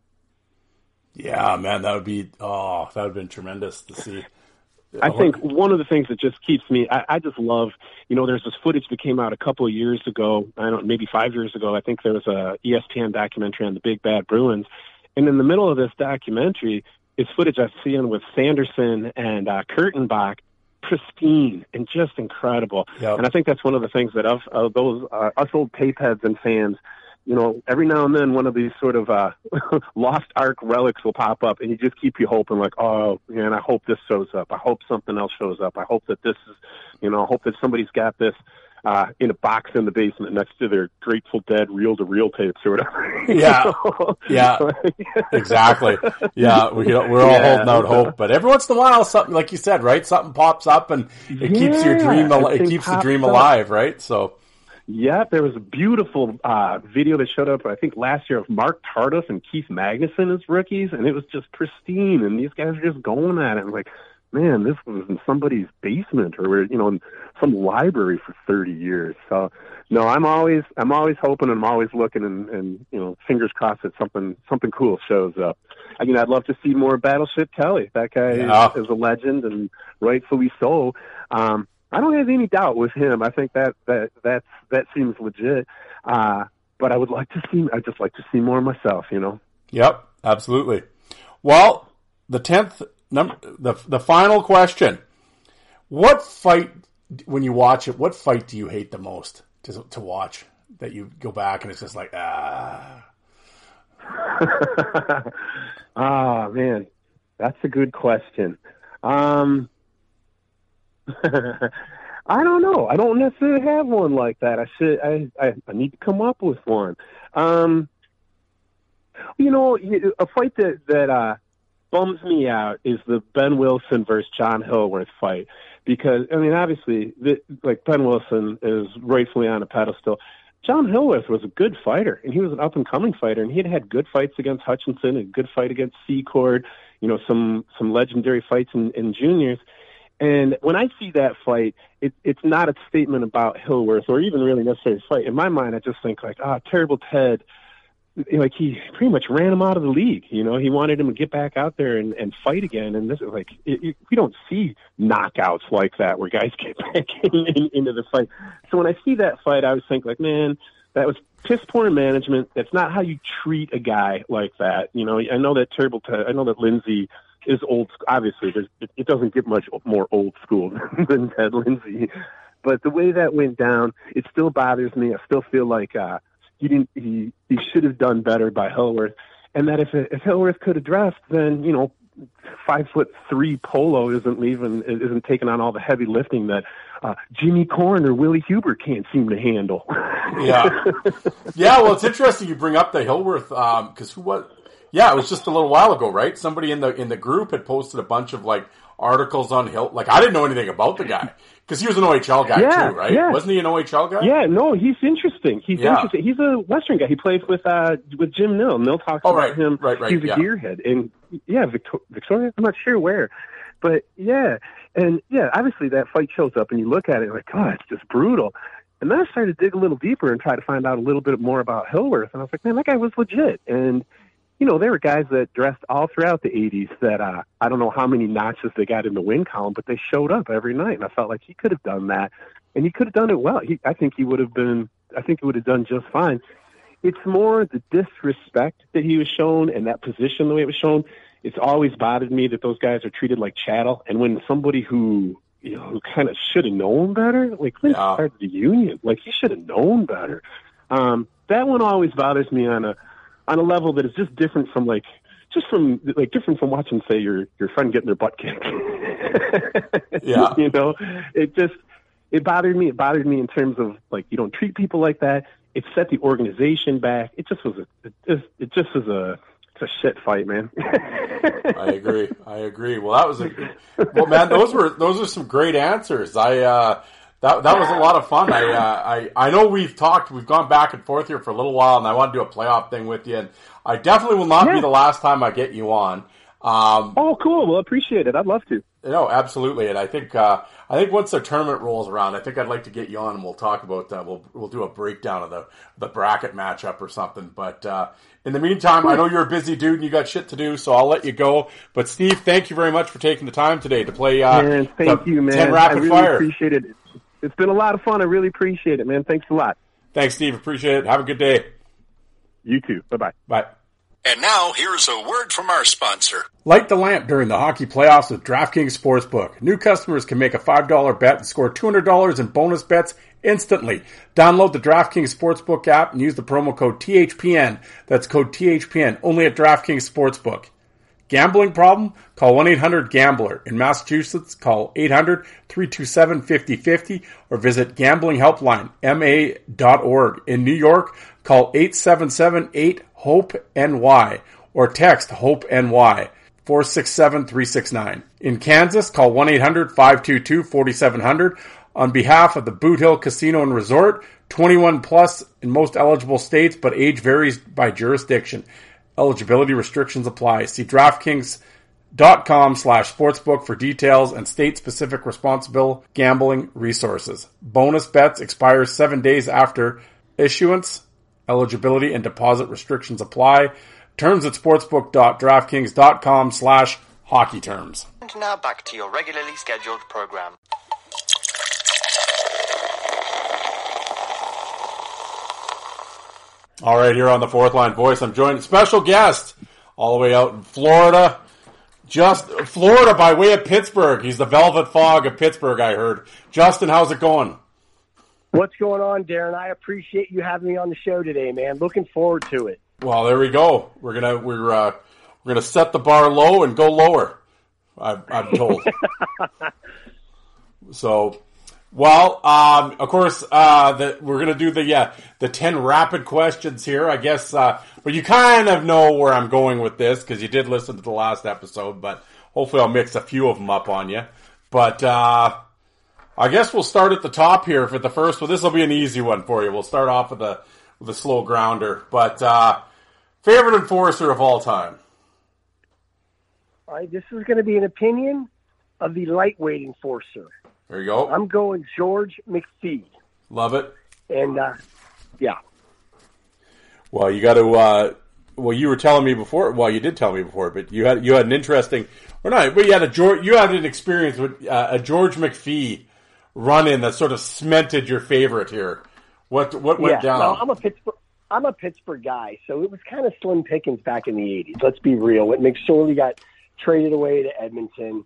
Yeah, man, that would be oh, that would have been tremendous to see. <laughs> I think one of the things that just keeps me, I, I just love, you know, there's this footage that came out a couple of years ago. I don't, maybe five years ago. I think there was a ESPN documentary on the Big Bad Bruins, and in the middle of this documentary is footage I've seen with Sanderson and uh, Kurtenbach, pristine and just incredible. Yep. And I think that's one of the things that of, of those uh, us old tape heads and fans you know, every now and then one of these sort of uh, <laughs> lost ark relics will pop up, and you just keep you hoping, like, oh, man, I hope this shows up. I hope something else shows up. I hope that this is, you know, I hope that somebody's got this uh, in a box in the basement next to their Grateful Dead reel to reel tapes or whatever. <laughs> Yeah, yeah, <laughs> exactly. Yeah, we, we're all <laughs> yeah. holding out hope, but every once in a while, something like you said, right? Something pops up, and it yeah, keeps your dream. Al- it keeps the dream alive, up. right? So. Yeah, there was a beautiful uh, video that showed up, I think, last year of Marc Tardif and Keith Magnuson as rookies, and it was just pristine. And these guys are just going at it. I'm like, man, this was in somebody's basement or you know in some library for 30 years. So, no, I'm always I'm always hoping and I'm always looking and, and you know fingers crossed that something something cool shows up. I mean, I'd love to see more Battleship Kelly. That guy yeah. is, is a legend and rightfully so. Um, I don't have any doubt with him. I think that that that's that seems legit. Uh, but I would like to see. I'd just like to see more myself. You know. Yep, absolutely. Well, the tenth number, the the final question: What fight, when you watch it, what fight do you hate the most to to watch? That you go back and it's just like ah. <laughs> ah man, that's a good question. Um, <laughs> I don't know. I don't necessarily have one like that. I should. I, I I need to come up with one. Um, you know, a fight that that uh, bums me out is the Behn Wilson versus John Hilworth fight because I mean, obviously, the, like Behn Wilson is rightfully on a pedestal. John Hilworth was a good fighter, and he was an up and coming fighter, and he had had good fights against Hutchison, a good fight against Secord, you know, some some legendary fights in, in juniors. And when I see that fight, it, it's not a statement about Hilworth or even really necessarily fight. In my mind, I just think like, ah, terrible Ted. Like he pretty much ran him out of the league. You know, he wanted him to get back out there and, and fight again. And this is like, it, it, we don't see knockouts like that where guys get <laughs> back in, in, into the fight. So when I see that fight, I always think like, man, that was piss poor management. That's not how you treat a guy like that. You know, I know that terrible Ted. I know that Lindsay is old. Obviously, it, it doesn't get much more old school <laughs> than Ted Lindsay. But the way that went down, it still bothers me. I still feel like uh, he didn't. He he should have done better by Hilworth, and that if if Hilworth could have dressed, then you know, five foot three Polo isn't leaving, isn't taking on all the heavy lifting that uh, Jimmy Korn or Willie Huber can't seem to handle. yeah, yeah. Well, it's interesting you bring up the Hilworth because um, who was yeah, it was just a little while ago, right? Somebody in the in the group had posted a bunch of like articles on Hill. Like I didn't know anything about the guy <laughs> because he was an OHL guy yeah, too, right? Yeah. Wasn't he an OHL guy? Yeah, no, he's interesting. He's yeah. interesting. He's a Western guy. He plays with uh with Jim Nill. Mill talks oh, about right, him. Right, right. He's a yeah. gearhead, and yeah, Victor- Victoria. I'm not sure where, but yeah, and yeah, obviously that fight shows up, and you look at it like, oh, it's just brutal. And then I started to dig a little deeper and try to find out a little bit more about Hilworth, and I was like, man, that guy was legit, and you know, there were guys that dressed all throughout the 80s that uh, I don't know how many notches they got in the win column, but they showed up every night. And I felt like he could have done that. And he could have done it well. He, I think he would have been, I think he would have done just fine. It's more the disrespect that he was shown and that position, the way it was shown. It's always bothered me that those guys are treated like chattel. And when somebody who, you know, who kind of should have known better, like Clint yeah. started the union, like he should have known better. Um, that one always bothers me on a, on a level that is just different from like just from like different from watching say your your friend getting their butt kicked. <laughs> yeah, you know, it just it bothered me. It bothered me in terms of like you don't treat people like that. It set the organization back. It just was a it just, it just was a it's a shit fight, man. <laughs> I agree. I agree. Well, that was a well, man. Those were those are some great answers. I uh, that that was a lot of fun. I uh, I I know we've talked, we've gone back and forth here for a little while, and I want to do a playoff thing with you. And I definitely will not yeah. be the last time I get you on. Um, oh, cool. Well, appreciate it. I'd love to. No, absolutely, and I think uh, I think once the tournament rolls around, I think I'd like to get you on and we'll talk about uh, we'll we'll do a breakdown of the the bracket matchup or something. But uh, in the meantime, I know you're a busy dude and you got shit to do, so I'll let you go. But Steve, thank you very much for taking the time today to play. Uh, man, thank you, man. Ten rapid I really fire. appreciate it. It's been a lot of fun. I really appreciate it, man. Thanks a lot. Thanks, Steve. Appreciate it. Have a good day. You too. Bye bye. Bye. And now here's a word from our sponsor. Light the lamp during the hockey playoffs with DraftKings Sportsbook. New customers can make a $5 bet and score $200 in bonus bets instantly. Download the DraftKings Sportsbook app and use the promo code THPN. That's code THPN only at DraftKings Sportsbook. Gambling problem? Call 1-800-GAMBLER. In Massachusetts, call 800-327-5050 or visit gamblinghelpline.ma.org. In New York, call 877-8-HOPE-NY or text HOPE-NY 467-369. In Kansas, call 1-800-522-4700 on behalf of the Boot Hill Casino and Resort, 21 plus in most eligible states, but age varies by jurisdiction. Eligibility restrictions apply. See DraftKings.com slash sportsbook for details and state-specific responsible gambling resources. Bonus bets expire seven days after issuance. Eligibility and deposit restrictions apply. Terms at sportsbook.draftkings.com slash hockey terms. And now back to your regularly scheduled program. All right, here on the fourth line voice, I'm joined special guest all the way out in Florida. Just Florida by way of Pittsburgh. He's the Velvet Fog of Pittsburgh, I heard. Justin, how's it going? What's going on, Darren? I appreciate you having me on the show today, man. Looking forward to it. Well, there we go. We're gonna we're uh, we're gonna set the bar low and go lower. I, I'm told. <laughs> so, well, um, of course, uh, we're gonna do the yeah the ten rapid questions here. I guess, uh, but you kind of know where I'm going with this because you did listen to the last episode. But hopefully, I'll mix a few of them up on you. But uh, I guess we'll start at the top here for the first one. This will be an easy one for you. We'll start off with a with a slow grounder. But uh, favorite enforcer of all time. All right, this is going to be an opinion of the lightweight enforcer. There you go. I'm going George McPhee, Love it. and uh, yeah, Well, you got to. Uh, well, you were telling me before. Well, you did tell me before, but you had you had an interesting, or not? But you had a George. You had an experience with uh, a George McPhee run in that sort of cemented your favorite here. What what went yeah. down? Well, I'm a Pittsburgh. I'm a Pittsburgh guy, so it was kind of slim pickings back in the '80s. Let's be real. When McSorley got traded away to Edmonton,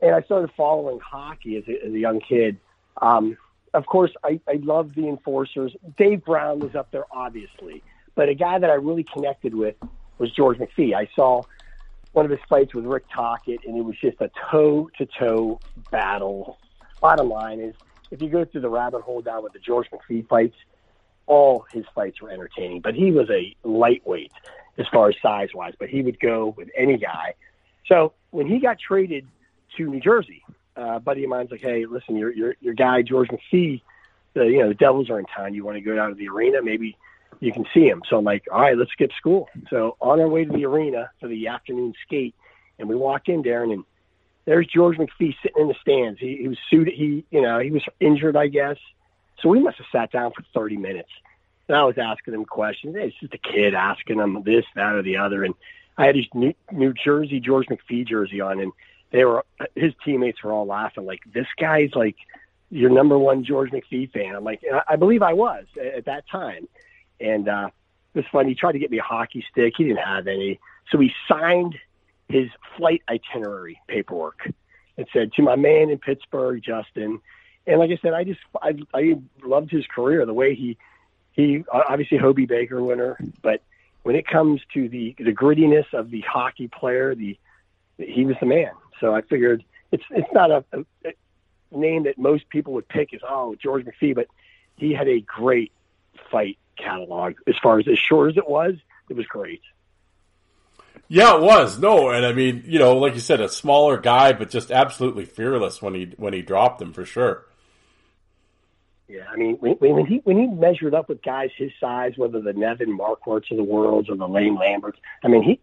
and I started following hockey as a, as a young kid. Um, of course, I, I love the enforcers. Dave Brown was up there, obviously, but a guy that I really connected with was George McPhee. I saw one of his fights with Rick Tocchet, and it was just a toe to toe battle. Bottom line is, if you go through the rabbit hole down with the George McPhee fights, all his fights were entertaining. But he was a lightweight as far as size wise, but he would go with any guy. So when he got traded to New Jersey, uh, a buddy of mine's like, "Hey, listen, your your your guy George McPhee, the you know the Devils are in town. You want to go down to the arena? Maybe you can see him." So I'm like, "All right, let's skip school." So on our way to the arena for the afternoon skate, and we walk in, Darren, and there's George McPhee sitting in the stands. He, he was suited. He you know he was injured, I guess. So we must have sat down for 30 minutes. And I was asking him questions. Hey, it's just a kid asking him this, that, or the other. And I had his New, New Jersey George McPhee jersey on, and they were his teammates were all laughing like, "This guy's like your number one George McPhee fan." I'm like, I, believe I was at, at that time. And uh, it was fun. He tried to get me a hockey stick. He didn't have any, so he signed his flight itinerary paperwork. and said to my man in Pittsburgh, Justin. And like I said, I just I, I loved his career, the way he he obviously Hobey Baker winner, but when it comes to the the grittiness of the hockey player, the he was the man. So I figured it's it's not a, a, name that most people would pick as oh George McPhee, but he had a great fight catalog as far as as short as it was. It was great. Yeah, it was no, and I mean, you know, like you said, a smaller guy, but just absolutely fearless when he when he dropped them for sure. Yeah, I mean, when, when he when he measured up with guys his size, whether the Nevin Markwarts of the world or the Lane Lamberts, I mean, he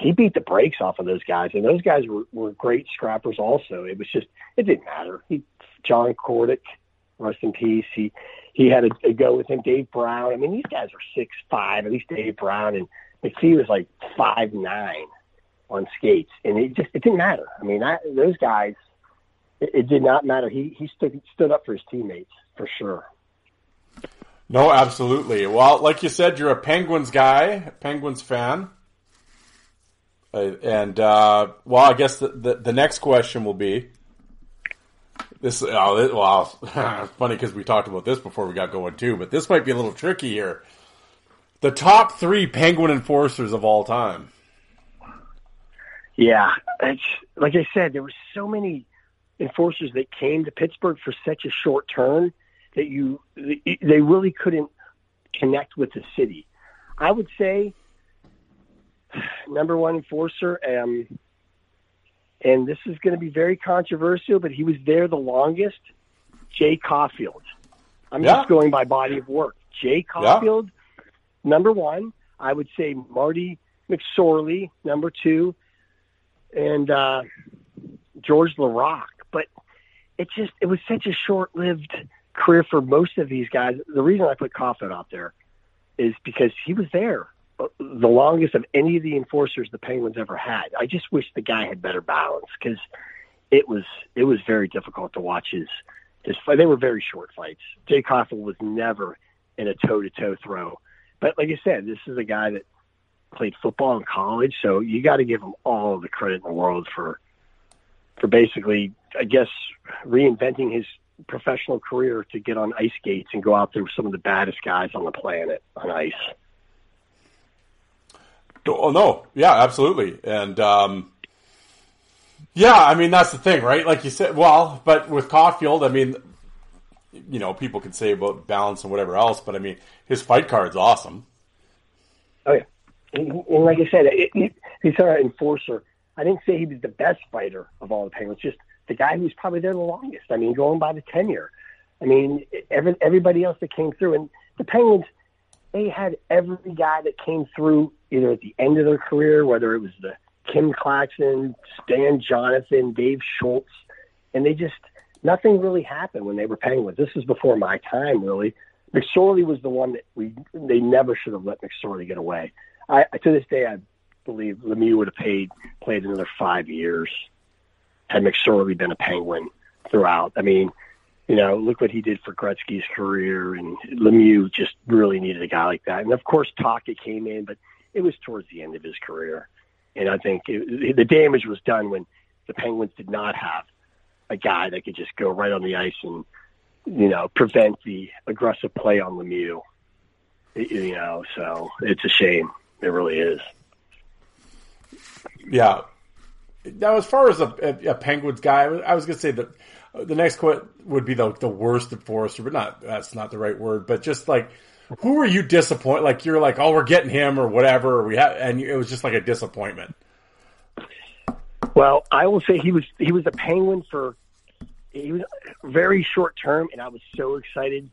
he beat the brakes off of those guys, and those guys were, were great scrappers. Also, it was just it didn't matter. He John Kordic, rest in peace. He he had a, a go with him. Dave Brown. I mean, these guys were six five. At least Dave Brown and McPhee was like five nine on skates, and it just it didn't matter. I mean, I, those guys, it, it did not matter. He he stood stood up for his teammates for sure. No, absolutely. Well, like you said, you're a Penguins guy, Penguins fan. Uh, and uh, well, I guess the, the, the next question will be this. Oh, well, <laughs> funny because we talked about this before we got going too, but this might be a little tricky here. The top three Penguin enforcers of all time. Yeah, it's, like I said, there were so many enforcers that came to Pittsburgh for such a short term that you they really couldn't connect with the city. I would say number one enforcer, um, and this is going to be very controversial, but he was there the longest. Jay Caufield. I'm Yeah. just going by body of work. Jay Caufield, number one. I would say Marty McSorley, number two, and uh, George LaRock. But it just it was such a short lived career for most of these guys. The reason I put Caufield out there is because he was there the longest of any of the enforcers the Penguins ever had. I just wish the guy had better balance because it was it was very difficult to watch his his fight. They were very short fights. Jay Caufield was never in a toe to toe throw. But like I said, this is a guy that played football in college, so you got to give him all the credit in the world for for basically, I guess, reinventing his professional career to get on ice skates and go out there with some of the baddest guys on the planet on ice. Oh no, yeah, absolutely, and um, yeah, I mean that's the thing, right? Like you said, well, but with Caufield, I mean, you know, people can say about balance and whatever else, but I mean, his fight card's awesome. Oh yeah, and, and like I said, it, it, he's our enforcer. I didn't say he was the best fighter of all the Penguins, just the guy who's probably there the longest. I mean, going by the tenure. I mean, every, everybody else that came through, and the Penguins, they had every guy that came through either at the end of their career, whether it was the Kim Clackson, Stan Jonathan, Dave Schultz, and they just nothing really happened when they were Penguins. This is before my time, really. McSorley was the one that we they never should have let McSorley get away. I to this day I believe Lemieux would have paid played another five years had McSorley been a Penguin throughout. I mean, you know, look what he did for Gretzky's career, and Lemieux just really needed a guy like that. And of course, Taka came in, but it was towards the end of his career, and I think it, the damage was done when the Penguins did not have a guy that could just go right on the ice and you know prevent the aggressive play on Lemieux. You know, so it's a shame. It really is. Yeah. Now, as far as a, a, Penguins guy, I was going to say that Uh, the next quote would be the the worst enforcer, but not that's not the right word. But just like, who were you disappointed? Like you're like, oh, we're getting him or whatever. Or we have, and it was just like a disappointment. Well, I will say he was he was a Penguin for he was very short term, and I was so excited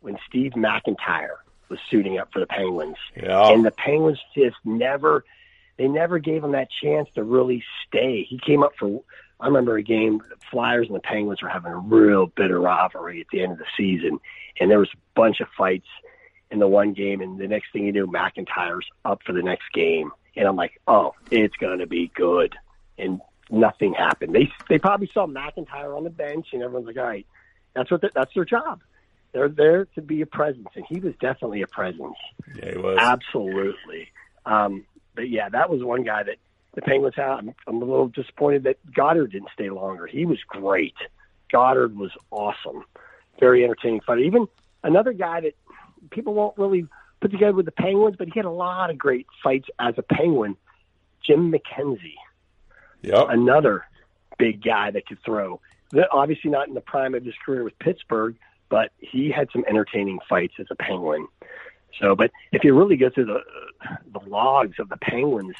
when Steve MacIntyre was suiting up for the Penguins, Yeah. and the Penguins just never they never gave him that chance to really stay. He came up for I remember a game the Flyers and the Penguins were having a real bitter rivalry at the end of the season, and there was a bunch of fights in the one game, and the next thing you knew, MacIntyre's up for the next game, and I'm like, oh, it's going to be good, and nothing happened. They they probably saw MacIntyre on the bench, and everyone's like, all right, that's what the, that's their job. They're there to be a presence, and he was definitely a presence. Yeah, he was. Absolutely. Um, but yeah, that was one guy that the Penguins had. I'm, I'm a little disappointed that Godard didn't stay longer. He was great. Godard was awesome. Very entertaining fighter. Even another guy that people won't really put together with the Penguins, but he had a lot of great fights as a Penguin. Jim McKenzie, Yep. another big guy that could throw. Obviously not in the prime of his career with Pittsburgh, but he had some entertaining fights as a Penguin. So, but if you really go through the the logs of the Penguins,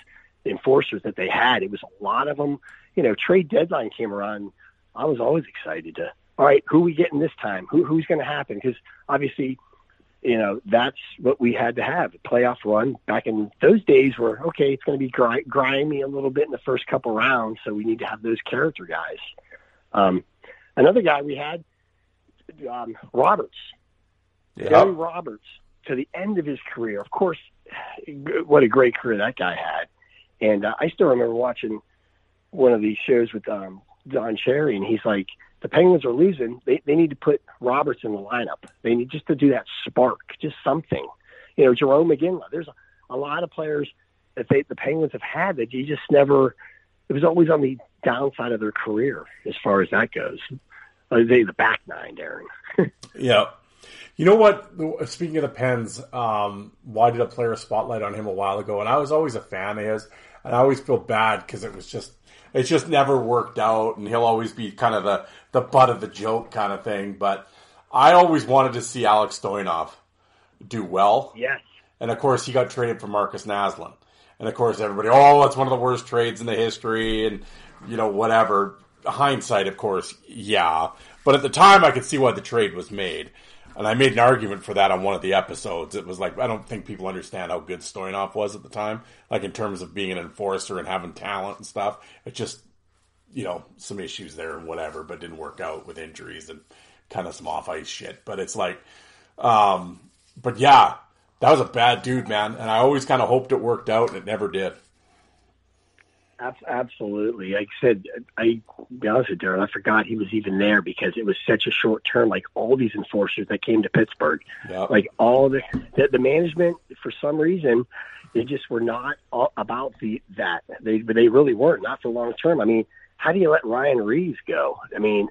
enforcers that they had, it was a lot of them. You know, trade deadline came around. I was always excited to. All right, who we getting this time? Who who's going to happen? Because obviously, you know, that's what we had to have a playoff run. Back in those days, were okay. It's going to be gri- grimy a little bit in the first couple rounds, so we need to have those character guys. Um, another guy we had, um, Roberts, Yeah. Gary Roberts, to the end of his career. Of course, what a great career that guy had. And uh, I still remember watching one of these shows with um, Don Cherry, and he's like, the Penguins are losing. They they need to put Roberts in the lineup. They need just to do that spark, just something. You know, Jarome Iginla. There's a, a lot of players that they the Penguins have had that you just never. It was always on the downside of their career as far as that goes. Uh, they the back nine, Darren. <laughs> Yeah. You know what? Speaking of the Pens, um, why did a player spotlight on him a while ago? And I was always a fan of his, and I always feel bad because it was just it just never worked out, and he'll always be kind of the the butt of the joke kind of thing. But I always wanted to see Alex Stojanov do well. Yes. And of course, he got traded for Markus Naslund. And of course, everybody, oh, that's one of the worst trades in the history, and you know, whatever. Hindsight, of course, yeah. But at the time, I could see why the trade was made. And I made an argument for that on one of the episodes. It was like, I don't think people understand how good Stojanov was at the time, like in terms of being an enforcer and having talent and stuff. It just, you know, some issues there and whatever, but didn't work out with injuries and kind of some off ice shit. But it's like, um, but yeah, that was a bad dude, man. And I always kind of hoped it worked out, and it never did. Ab- Absolutely. Like I said, I be honest with Darren, I forgot he was even there because it was such a short term. Like all these enforcers that came to Pittsburgh, Yep. like all the, the the management for some reason they just were not all about the that they they really weren't not for long term. I mean, how do you let Ryan Reaves go? I mean,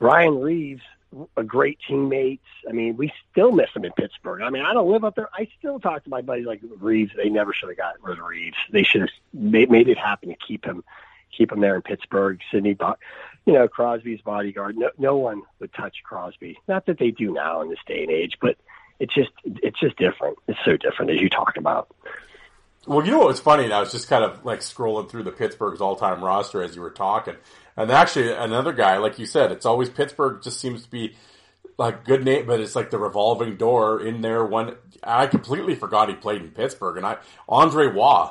Ryan Reaves, a great teammate. I mean, we still miss him in Pittsburgh. I mean, I don't live up there. I still talk to my buddies like Reaves. They never should have gotten rid of Reaves. They should have made, it happen to keep him, keep him there in Pittsburgh. Sidney, you know, Crosby's bodyguard. No, no one would touch Crosby. Not that they do now in this day and age, but it's just, it's just different. It's so different as you talk about. Well, you know what's funny? I was just kind of like scrolling through the Pittsburgh's all-time roster as you were talking, and actually another guy, like you said, it's always Pittsburgh. Just seems to be like good name, but it's like the revolving door in there. One, I completely forgot he played in Pittsburgh, and I Andre Roy.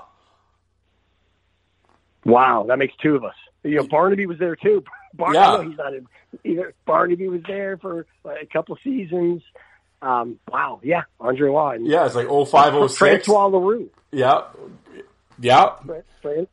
Wow, that makes two of us. You know, Barnaby was there too. <laughs> Bar- Yeah. Know he's not in either. Barnaby was there for like, a couple of seasons. Um, wow, yeah, Andre Roy. And Yeah, it's like 0506. Francois Leroux. Yeah, yeah, Fran-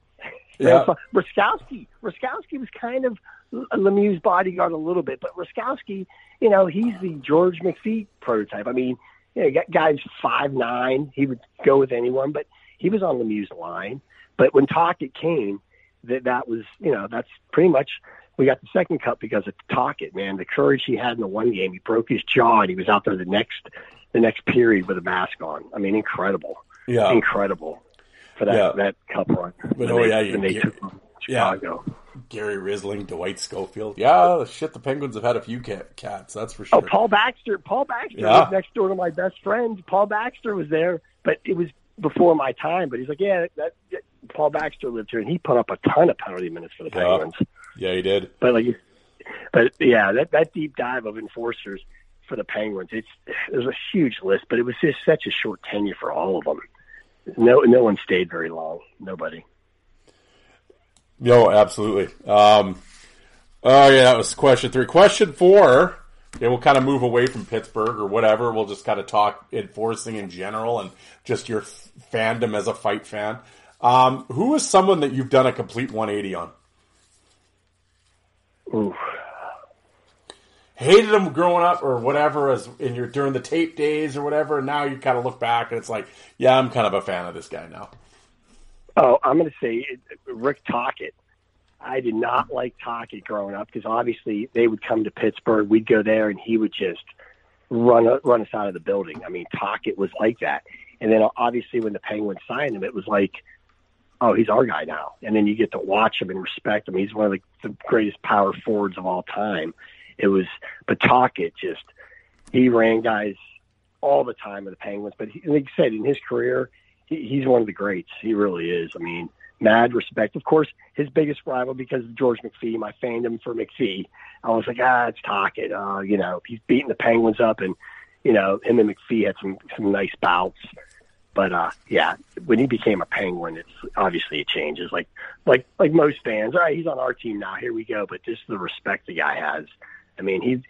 yeah. Ruskowski. Ruskowski was kind of Lemieux's bodyguard a little bit, but Ruskowski, you know, he's the George McPhee prototype. I mean, you know, got guys five nine. He would go with anyone, but he was on Lemieux's line. But when Tocchet came, that that was, you know, that's pretty much we got the second cup because of Tocchet, man. The courage he had in the one game, he broke his jaw and he was out there the next the next period with a mask on. I mean, incredible, Yeah. incredible for that Yeah. that cup run. But oh they, yeah, you they took on yeah. Chicago. Gary Rissling, Dwight Schofield. Yeah, shit. The Penguins have had a few cat, cats. That's for oh, sure. Oh. Paul Baxter. Paul Baxter Yeah. was next door to my best friend. Paul Baxter was there, but it was before my time. But he's like, yeah, that, that Paul Baxter lived here, and he put up a ton of penalty minutes for the Yeah. Penguins. Yeah, he did. But like, but yeah, that that deep dive of enforcers for the Penguins, it's there's a huge list, but it was just such a short tenure for all of them. No, no one stayed very long. Nobody. No, absolutely. Um, oh yeah, that was question three. Question four. Okay, we'll kind of move away from Pittsburgh or whatever. We'll just kind of talk enforcing in general and just your f- fandom as a fight fan. Um, who is someone that you've done a complete 180 on? Ooh. Hated them growing up or whatever, as in your during the tape days or whatever. And now you kind of look back and it's like, yeah, I'm kind of a fan of this guy now. Oh, I'm going to say Rick Tocchet. I did not like Tocchet growing up because obviously they would come to Pittsburgh, we'd go there, and he would just run run us out of the building. I mean, Tocchet was like that. And then obviously when the Penguins signed him, it was like, oh, he's our guy now. And then you get to watch him and respect him. He's one of the, the greatest power forwards of all time. It was, Tocchet just he ran guys all the time with the Penguins. But he, like you said, in his career, he, he's one of the greats. He really is. I mean, mad respect. Of course, his biggest rival because of George McPhee, my fandom for McPhee. I was like, ah, it's Tocchet. Uh, you know, he's beating the Penguins up, and you know, him and McPhee had some some nice bouts. But uh, yeah, when he became a Penguin, it's obviously it changes. Like like like most fans, all right, he's on our team now. Here we go. But just the respect the guy has. I mean, he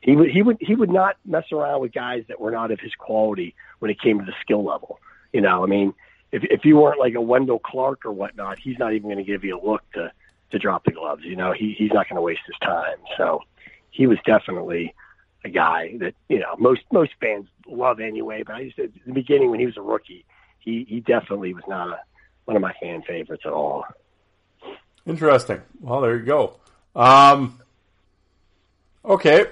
he would he would he would not mess around with guys that were not of his quality when it came to the skill level. You know, I mean, if if you weren't like a Wendel Clark or whatnot, he's not even going to give you a look to to drop the gloves. You know, he he's not going to waste his time. So he was definitely a guy that you know most most fans love anyway. But I just at the beginning when he was a rookie, he he definitely was not a one of my fan favorites at all. Interesting. Well, there you go. Um, okay.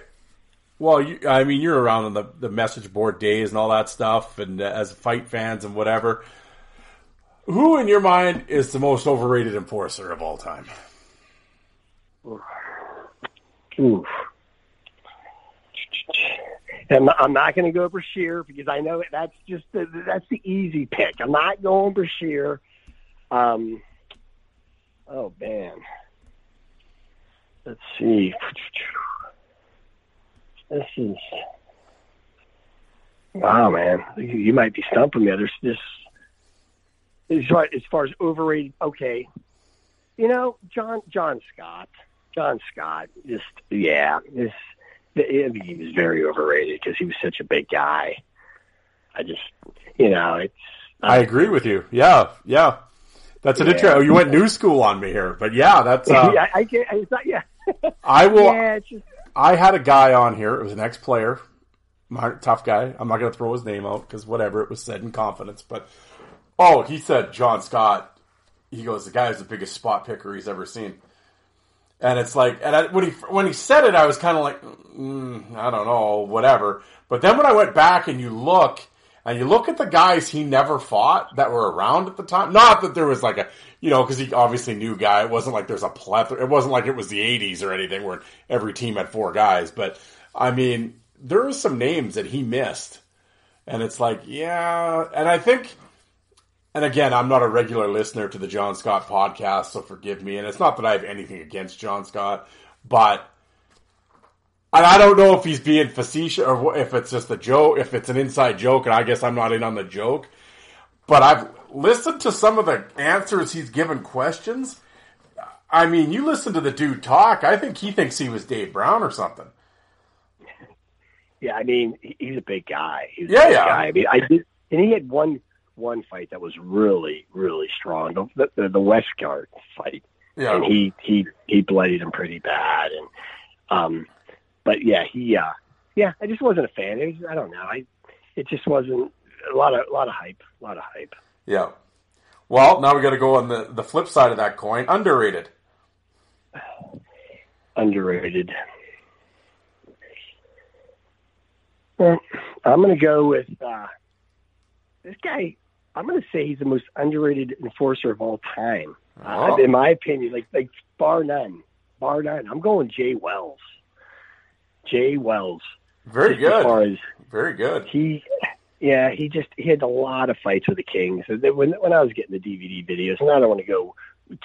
Well, you, I mean, you're around on the, the message board days and all that stuff, and uh, as fight fans and whatever. Who, in your mind, is the most overrated enforcer of all time? Oof. I'm not, I'm not going to go Brashear because I know that's just the, that's the easy pick. I'm not going Brashear. Um, oh man, let's see. This is wow, man. You you might be stumping me. There's this as far, as far as overrated. Okay, you know John John Scott. John Scott. Just yeah, this I he was very overrated because he was such a big guy. I just, you know, it's. I agree with you. Yeah, yeah. That's an yeah. interesting. You went new school on me here, but yeah, that's. <laughs> Uh, yeah, I. It's not. Yeah. I will. <laughs> Yeah, just, I had a guy on here. It was an ex-player, tough guy. I'm not going to throw his name out because whatever it was said in confidence. But oh, he said John Scott. He goes, the guy is the biggest spot picker he's ever seen. And it's like, and I, when he when he said it, I was kind of like, mm, I don't know, whatever. But then when I went back and you look, and you look at the guys he never fought that were around at the time. Not that there was like a, you know, because he obviously knew guy. It wasn't like there's a plethora. It wasn't like it was the '80s or anything where every team had four guys. But I mean, there are some names that he missed, and it's like, yeah. And I think and again, I'm not a regular listener to the John Scott podcast, so forgive me. And it's not that I have anything against John Scott, but and I don't know if he's being facetious or if it's just a joke, if it's an inside joke, and I guess I'm not in on the joke. But I've listened to some of the answers he's given questions. I mean, you listen to the dude talk. I think he thinks he was Dave Brown or something. Yeah, I mean, he's a big guy. He's yeah, big yeah. Guy. I mean, I did, and he had one one fight that was really, really strong. The the, the Westgarth fight, yeah. and he he he bloodied him pretty bad. And um, but yeah, he uh, yeah, I just wasn't a fan. It was, I don't know. I it just wasn't a lot of a lot of hype, a lot of hype. Yeah. Well, now we got to go on the the flip side of that coin. Underrated. Underrated. Well, I'm going to go with uh, this guy. I'm going to say he's the most underrated enforcer of all time, oh. uh, in my opinion. Like like bar none, bar none. I'm going Jay Wells. Jay Wells. Very good. As far as very good. He, yeah, he just he had a lot of fights with the Kings. When when I was getting the DVD videos, and I don't want to go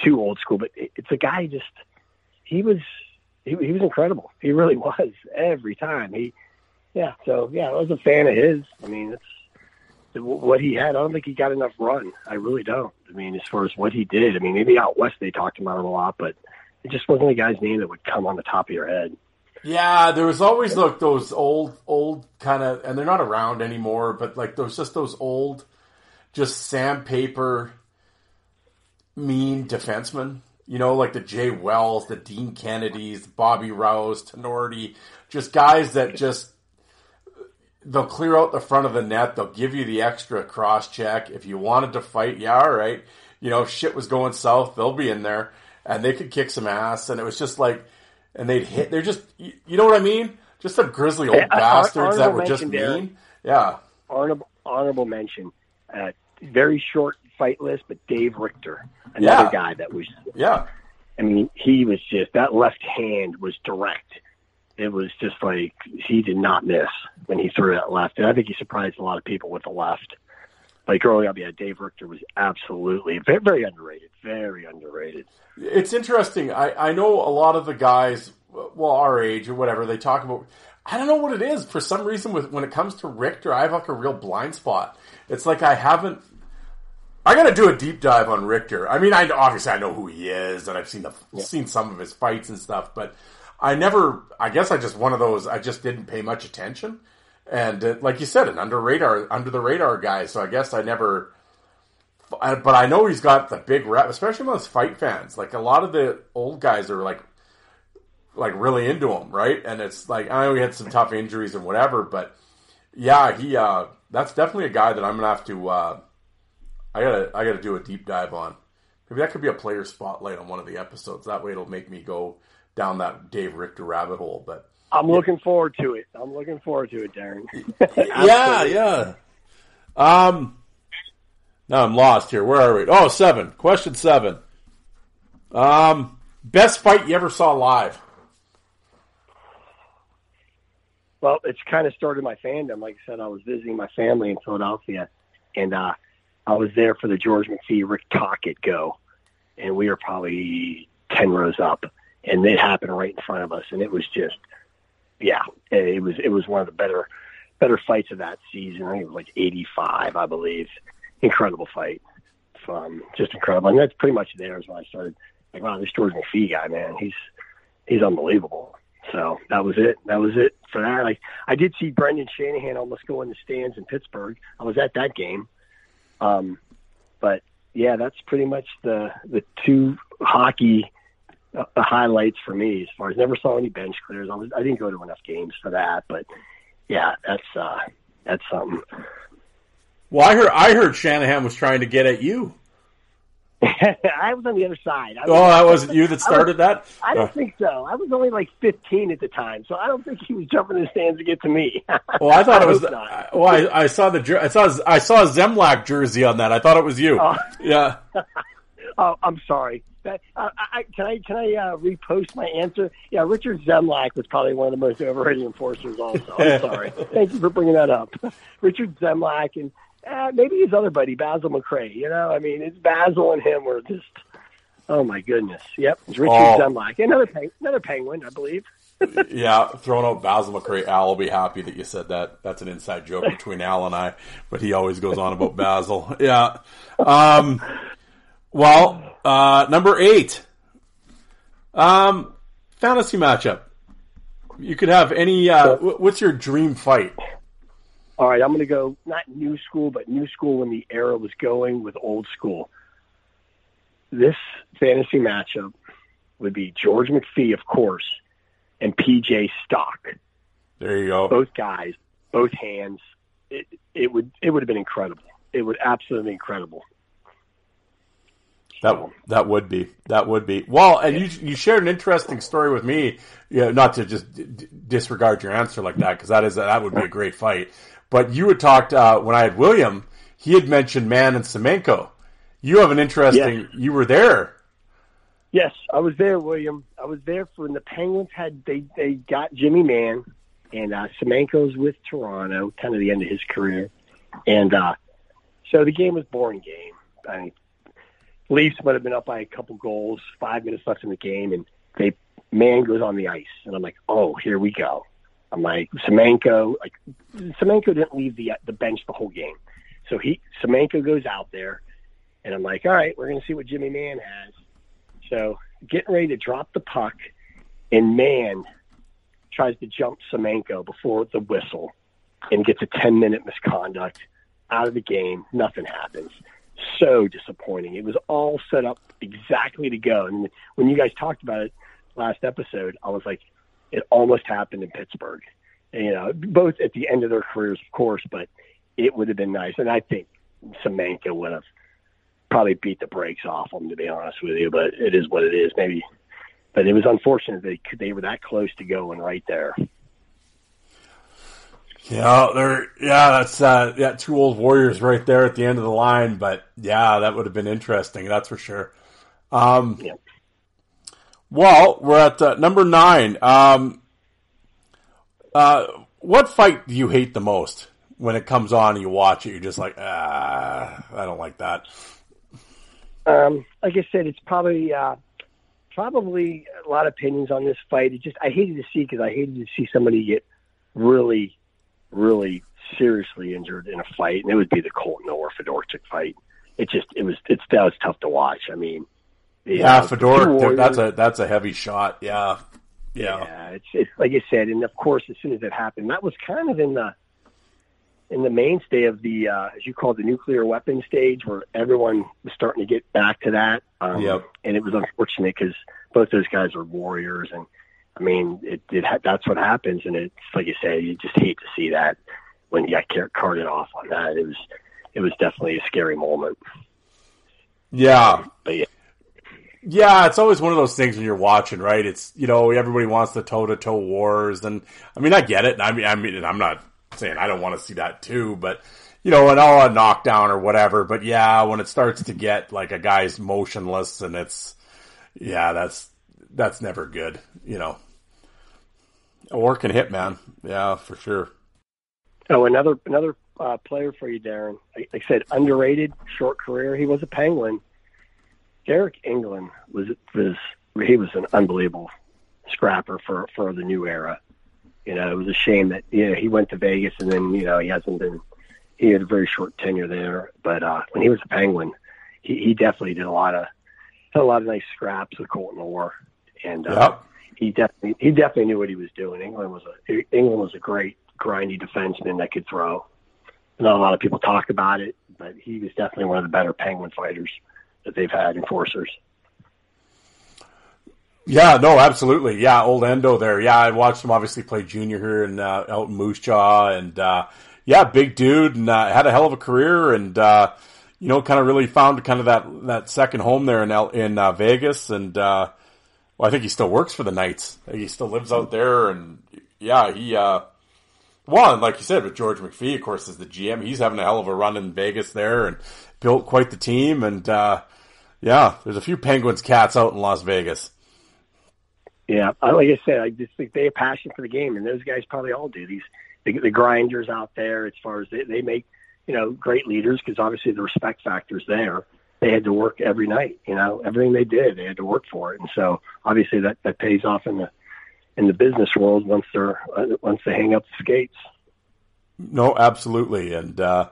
too old school, but it's a guy just he was he, he was incredible. He really <laughs> was every time. He, yeah. So yeah, I was a fan of his. I mean, it's what he had, I don't think he got enough run. I really don't. I mean, as far as what he did, I mean, maybe out west they talked about him a lot, but it just wasn't a guy's name that would come on the top of your head. Yeah, there was always like those old, old kind of, and they're not around anymore, but like those just those old, just sandpaper, mean defensemen. You know, like the Jay Wells, the Dean Kennedys, Bobby Rouse, Tinordi, just guys that just they'll clear out the front of the net. They'll give you the extra cross check. If you wanted to fight, yeah, all right. You know, shit was going south. They'll be in there and they could kick some ass. And it was just like, and they'd hit. They're just, you know what I mean? Just some grizzly old bastards that were just mean. yeah. Honorable, honorable mention. Uh, very short fight list, but Dave Richter, another yeah. guy that was. Yeah. I mean, he was just that left hand was direct it was just like he did not miss when he threw that left. And I think he surprised a lot of people with the left. Like growing up, yeah, Dave Richter was absolutely very, very underrated. Very underrated. It's interesting. I, I know a lot of the guys, well, our age or whatever, they talk about. I don't know what it is. For some reason, with when it comes to Richter, I have like a real blind spot. It's like I haven't. I got to do a deep dive on Richter. I mean, I obviously I know who he is, and I've seen the yeah. seen some of his fights and stuff, but I never. I guess I just one of those. I just didn't pay much attention, and uh, like you said, an under radar, under the radar guy. So I guess I never. But I know he's got the big rep, especially amongst fight fans. Like a lot of the old guys are like like really into him, right? And it's like I know he had some tough injuries and whatever, but yeah, he uh, that's definitely a guy that I'm gonna have to uh, I gotta I gotta do a deep dive on. Maybe that could be a player spotlight on one of the episodes. That way, it'll make me go down that Dave Richter rabbit hole. But I'm looking forward to it. I'm looking forward to it, Darren. <laughs> yeah, yeah. Um, now I'm lost here. Where are we? Oh, seven. Question seven. Um, best fight you ever saw live? Well, it's kind of started my fandom. Like I said, I was visiting my family in Philadelphia, and uh, I was there for the George McPhee Rick Tocchet go, and we were probably ten rows up, and it happened right in front of us, and it was just, yeah, it was it was one of the better better fights of that season. I think it was like eighty five, I believe. Incredible fight, um, just incredible, and that's pretty much there is when I started. Like, wow, this George McPhee guy, man, he's he's unbelievable. So that was it. That was it for that. I I did see Brendan Shanahan almost go in the stands in Pittsburgh. I was at that game. Um, but yeah, that's pretty much the the two hockey the highlights for me. As far as never saw any bench clears. I was I didn't go to enough games for that, but yeah, that's uh, that's something. Well, I heard I heard Shanahan was trying to get at you. <laughs> I was on the other side. Was, oh, that wasn't you that started I was, that? I don't uh. think so. I was only like 15 at the time, so I don't think he was jumping in the stands to get to me. <laughs> well, I thought I it was. Uh, well, I, I, saw the I saw I saw a Zemlak jersey on that. I thought it was you. Oh. Yeah. <laughs> oh, I'm sorry. That, uh, I, can I can I uh, repost my answer? Yeah, Richard Zemlak was probably one of the most overrated enforcers. Also, I'm <laughs> sorry. Thank you for bringing that up. <laughs> Richard Zemlak and uh, maybe his other buddy Basil McRae. You know, I mean, it's Basil and him were just. Oh my goodness! Yep, it's Richard oh. Zemlak, another peng- another penguin, I believe. <laughs> yeah, throwing out Basil McRae. Al will be happy that you said that. That's an inside joke between Al and I, but he always goes on about Basil. Yeah. Um, well, uh, number eight. Um, fantasy matchup. You could have any. Uh, what's your dream fight? all right, I'm going to go not new school, but new school when the era was going with old school. This fantasy matchup would be George McPhee, of course, and PJ Stock. There you go. Both guys, both hands. It, it would it would have been incredible. It would absolutely incredible. That that would be that would be well, and you you shared an interesting story with me. You know, not to just d- disregard your answer like that because that is that would be a great fight. But you had talked uh, when I had William. He had mentioned Mann and Semenko. You have an interesting. Yes. You were there. Yes, I was there, William. I was there for when the Penguins had they they got Jimmy Mann, and uh, Semenko's with Toronto, kind of the end of his career, and uh, so the game was boring game. I mean, Leafs might have been up by a couple goals, five minutes left in the game, and they Mann goes on the ice, and I'm like, oh, here we go. I'm like Semenko. Like Semenko didn't leave the the bench the whole game, so he Semenko goes out there, and I'm like, all right, we're gonna see what Jimmy Mann has. So getting ready to drop the puck, and Mann tries to jump Semenko before the whistle, and gets a 10 minute misconduct out of the game. Nothing happens. So disappointing. It was all set up exactly to go. And when you guys talked about it last episode, I was like, it almost happened in Pittsburgh. You know, both at the end of their careers, of course, but it would have been nice. And I think Semenko would have probably beat the brakes off them, to be honest with you. But it is what it is. Maybe, but it was unfortunate they they were that close to going right there. Yeah, they're yeah, that's uh, yeah, two old warriors right there at the end of the line. But yeah, that would have been interesting. That's for sure. Um, yeah. Well, we're at uh, number nine. Um, uh, what fight do you hate the most when it comes on and you watch it? You're just like, ah, I don't like that. Um, like I said, it's probably uh, probably a lot of opinions on this fight. It just I hated to see because I hated to see somebody get really, really seriously injured in a fight, and it would be the Colton Orr Fedoruk fight. It just it was it's that was tough to watch. I mean, yeah, know, Fedor, that's a that's a heavy shot. Yeah, yeah. yeah. It's it's like I said, and of course, as soon as it happened, that was kind of in the in the mainstay of the uh, as you call it, the nuclear weapon stage, where everyone was starting to get back to that. Um, yep. And it was unfortunate because both those guys are warriors, and I mean, it, it that's what happens, and it's like you say, you just hate to see that when you got carted off on that. It was it was definitely a scary moment. Yeah. But yeah. Yeah, it's always one of those things when you're watching, right? It's you know everybody wants the toe to toe wars, and I mean I get it. I mean I mean I'm not saying I don't want to see that too, but you know, and all a knockdown or whatever. But yeah, when it starts to get like a guy's motionless and it's yeah, that's that's never good. You know, a work can hit, man. Yeah, for sure. Oh, another another uh, player for you, Darren. Like I said, underrated, short career. He was a Penguin. Deryk Engelland was was he was an unbelievable scrapper for for the new era. You know, it was a shame that you know he went to Vegas and then you know he hasn't been. He had a very short tenure there, but uh, when he was a Penguin, he, he definitely did a lot of had a lot of nice scraps with Colton Orr, and uh, yep. He definitely he definitely knew what he was doing. Engelland was a Engelland was a great grindy defenseman that could throw. Not a lot of people talk about it, but he was definitely one of the better Penguin fighters that they've had enforcers. Yeah, no, absolutely. Yeah, old Endo there. Yeah, I watched him obviously play junior here in uh, out in Moose Jaw, and uh, yeah, big dude, and uh, had a hell of a career, and uh, you know, kind of really found kind of that that second home there in L- in uh, Vegas, and uh, well, I think he still works for the Knights. He still lives out there, and yeah, he. Uh, well, like you said, with George McPhee, of course, is the GM. He's having a hell of a run in Vegas there, and built quite the team, and uh, yeah, there's a few Penguins cats out in Las Vegas. Yeah, like I said, I just think they have passion for the game, and those guys probably all do. These the, the grinders out there, as far as they, they make, you know, great leaders because obviously the respect factor is there. They had to work every night, you know, everything they did, they had to work for it, and so obviously that that pays off in the in the business world once they're uh, once they hang up the skates. No, absolutely, and uh,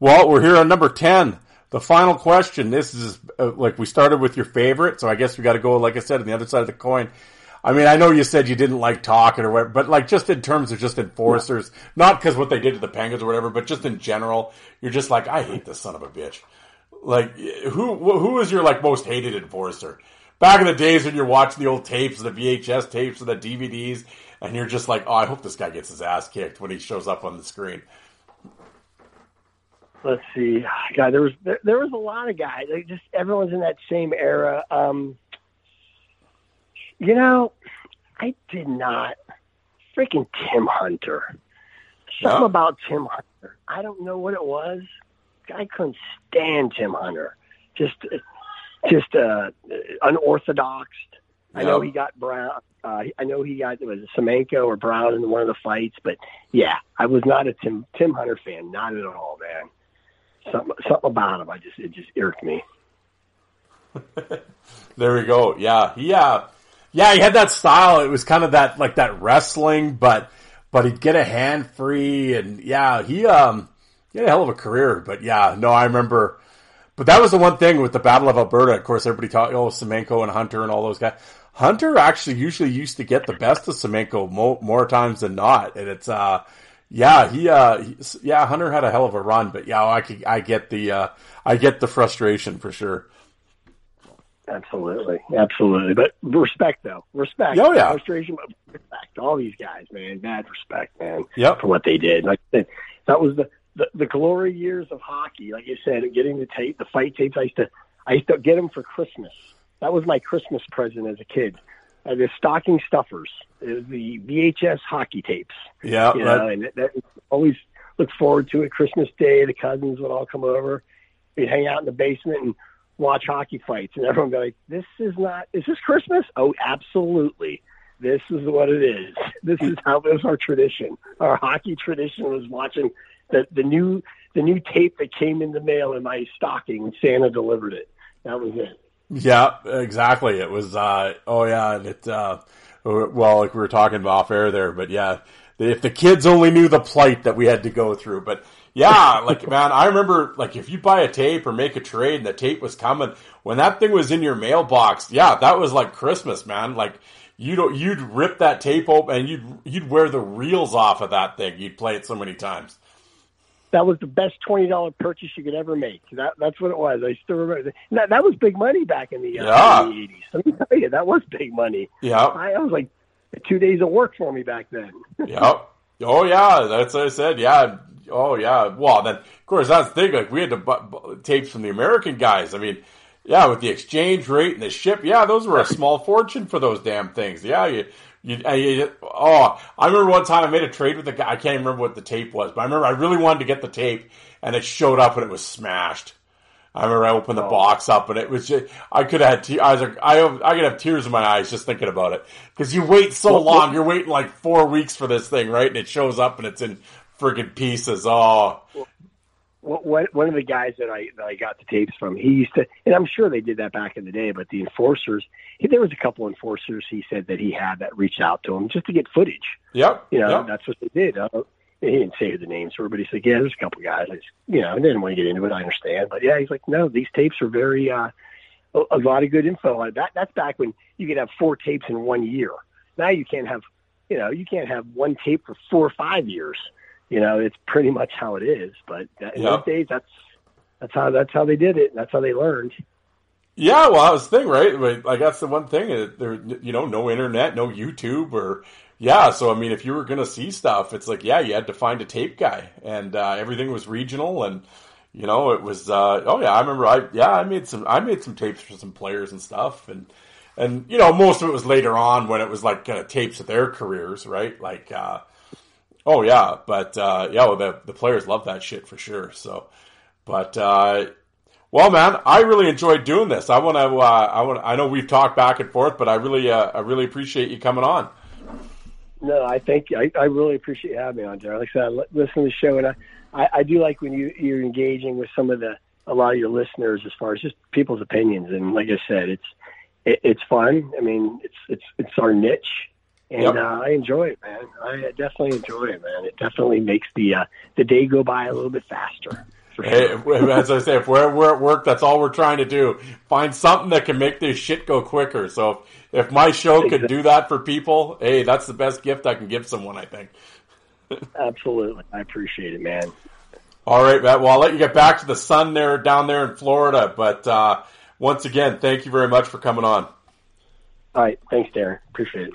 well, we're here on number ten. The final question. This is uh, like we started with your favorite, so I guess we got to go, like I said, on the other side of the coin. I mean, I know you said you didn't like talking or whatever, but like just in terms of just enforcers, yeah. not because what they did to the Penguins or whatever, but just in general, you're just like, I hate this son of a bitch. Like, who who is your like most hated enforcer? Back in the days when you're watching the old tapes, the VHS tapes, and the DVDs, and you're just like, oh, I hope this guy gets his ass kicked when he shows up on the screen let's see. God, there was there, there was a lot of guys. Like just everyone's in that same era. Um, you know, I did not freaking Tim Hunter. Something yeah. about Tim Hunter. I don't know what it was. I couldn't stand Tim Hunter. Just, just uh, unorthodox. Yeah. I know he got Brown. Uh, I know he got it was a Semenko or Brown in one of the fights, but yeah, I was not a Tim Tim Hunter fan, not at all, man something something about him. I just it just irked me. <laughs> there we go. Yeah, he uh, yeah, he had that style. It was kind of that like that wrestling, but but he'd get a hand free, and yeah, he um he had a hell of a career. But yeah, no, I remember. But that was the one thing with the Battle of Alberta. Of course, everybody talked, oh, Semenko and Hunter and all those guys. Hunter actually usually used to get the best of Semenko more, more times than not, and it's uh yeah, he, uh, he, yeah, Hunter had a hell of a run, but yeah, I could, I get the, uh, I get the frustration for sure. Absolutely, absolutely, but respect though, respect. Oh yeah, frustration, but respect. All these guys, man, mad respect, man. Yep. for what they did. Like that was the, the the glory years of hockey. Like you said, getting the tape, the fight tapes. I used to, I used to get them for Christmas. That was my Christmas present as a kid uh, the stocking stuffers, uh, the VHS hockey tapes. Yeah, you know, and that, that always look forward to it. Christmas Day, the cousins would all come over. We'd hang out in the basement and watch hockey fights, and everyone would be like, "This is not. Is this Christmas? Oh, absolutely." This is what it is. <laughs> This is how this is our tradition. Our hockey tradition was watching the the new the new tape that came in the mail in my stocking. Santa delivered it. That was it. Yeah, exactly. It was, uh, oh yeah, and it, uh, well, like we were talking off air there, but yeah, if the kids only knew the plight that we had to go through. But yeah, <laughs> like man, I remember like if you buy a tape or make a trade and the tape was coming when that thing was in your mailbox. Yeah, that was like Christmas, man. Like you'd you'd rip that tape open and you'd you'd wear the reels off of that thing. You'd play it so many times. That was the best twenty dollar purchase you could ever make. That that's what it was. I still remember that. That was big money back in the, uh, yeah. eighties. Let me tell you, that was big money. Yeah, I, I was like two days of work for me back then. <laughs> yep. Oh yeah, that's what I said. Yeah. Oh yeah. Well, then of course that's the thing. Like we had to bu- tapes from the American guys. I mean, yeah, with the exchange rate and the ship. Yeah, those were a small fortune for those damn things. Yeah, you. Uh, you, you, oh, I remember one time I made a trade with a guy. I can't remember what the tape was, but I remember I really wanted to get the tape, and it showed up and it was smashed. I remember I opened the oh. box up and it was just, I could have had, te- I was like, I, I could have tears in my eyes just thinking about it. Cause you wait so what, long, what, you're waiting like four weeks for this thing, right? And it shows up and it's in friggin' pieces. Oh. One, one of the guys that I, that I got the tapes from, he used to, and I'm sure they did that back in the day, but the enforcers, he, there was a couple enforcers he said that he had that reached out to him just to get footage. Yep. You know, yep. that's what they did. Uh, he didn't say who the names were, but he's like, yeah, there's a couple guys. I just, you know, I didn't want to get into it. I understand, but yeah, he's like, no, these tapes are very, uh, a, a lot of good info. That that's back when you could have four tapes in one year. Now you can't have, you know, you can't have one tape for four or five years. You know, it's pretty much how it is. But in yep. those days, that's that's how that's how they did it. That's how they learned. Yeah, well, that was the thing, right? Like that's the one thing. There, you know, no internet, no YouTube, or yeah, so I mean, if you were going to see stuff, it's like, yeah, you had to find a tape guy, and uh, everything was regional, and you know, it was. Uh, oh yeah, I remember. I yeah, I made some. I made some tapes for some players and stuff, and and you know, most of it was later on when it was like uh, tapes of their careers, right? Like, uh, oh yeah, but uh, yeah, well, the the players love that shit for sure. So, but. Uh, well, man, I really enjoyed doing this. I want to. Uh, I want. I know we've talked back and forth, but I really, uh, I really appreciate you coming on. No, I think I, I really appreciate you having me on, Darren. Like I said, I listen to the show, and I, I, I do like when you you're engaging with some of the a lot of your listeners as far as just people's opinions. And like I said, it's it, it's fun. I mean, it's it's it's our niche, and yep. uh, I enjoy it, man. I definitely enjoy it, man. It definitely makes the uh, the day go by a little bit faster. Hey, <laughs> as I say, if we're, we're at work, that's all we're trying to do. Find something that can make this shit go quicker. So if, if my show exactly. could do that for people, hey, that's the best gift I can give someone, I think. <laughs> Absolutely. I appreciate it, man. All right, Matt. Well, I'll let you get back to the sun there down there in Florida. But uh, once again, thank you very much for coming on. All right. Thanks, Darren. Appreciate it.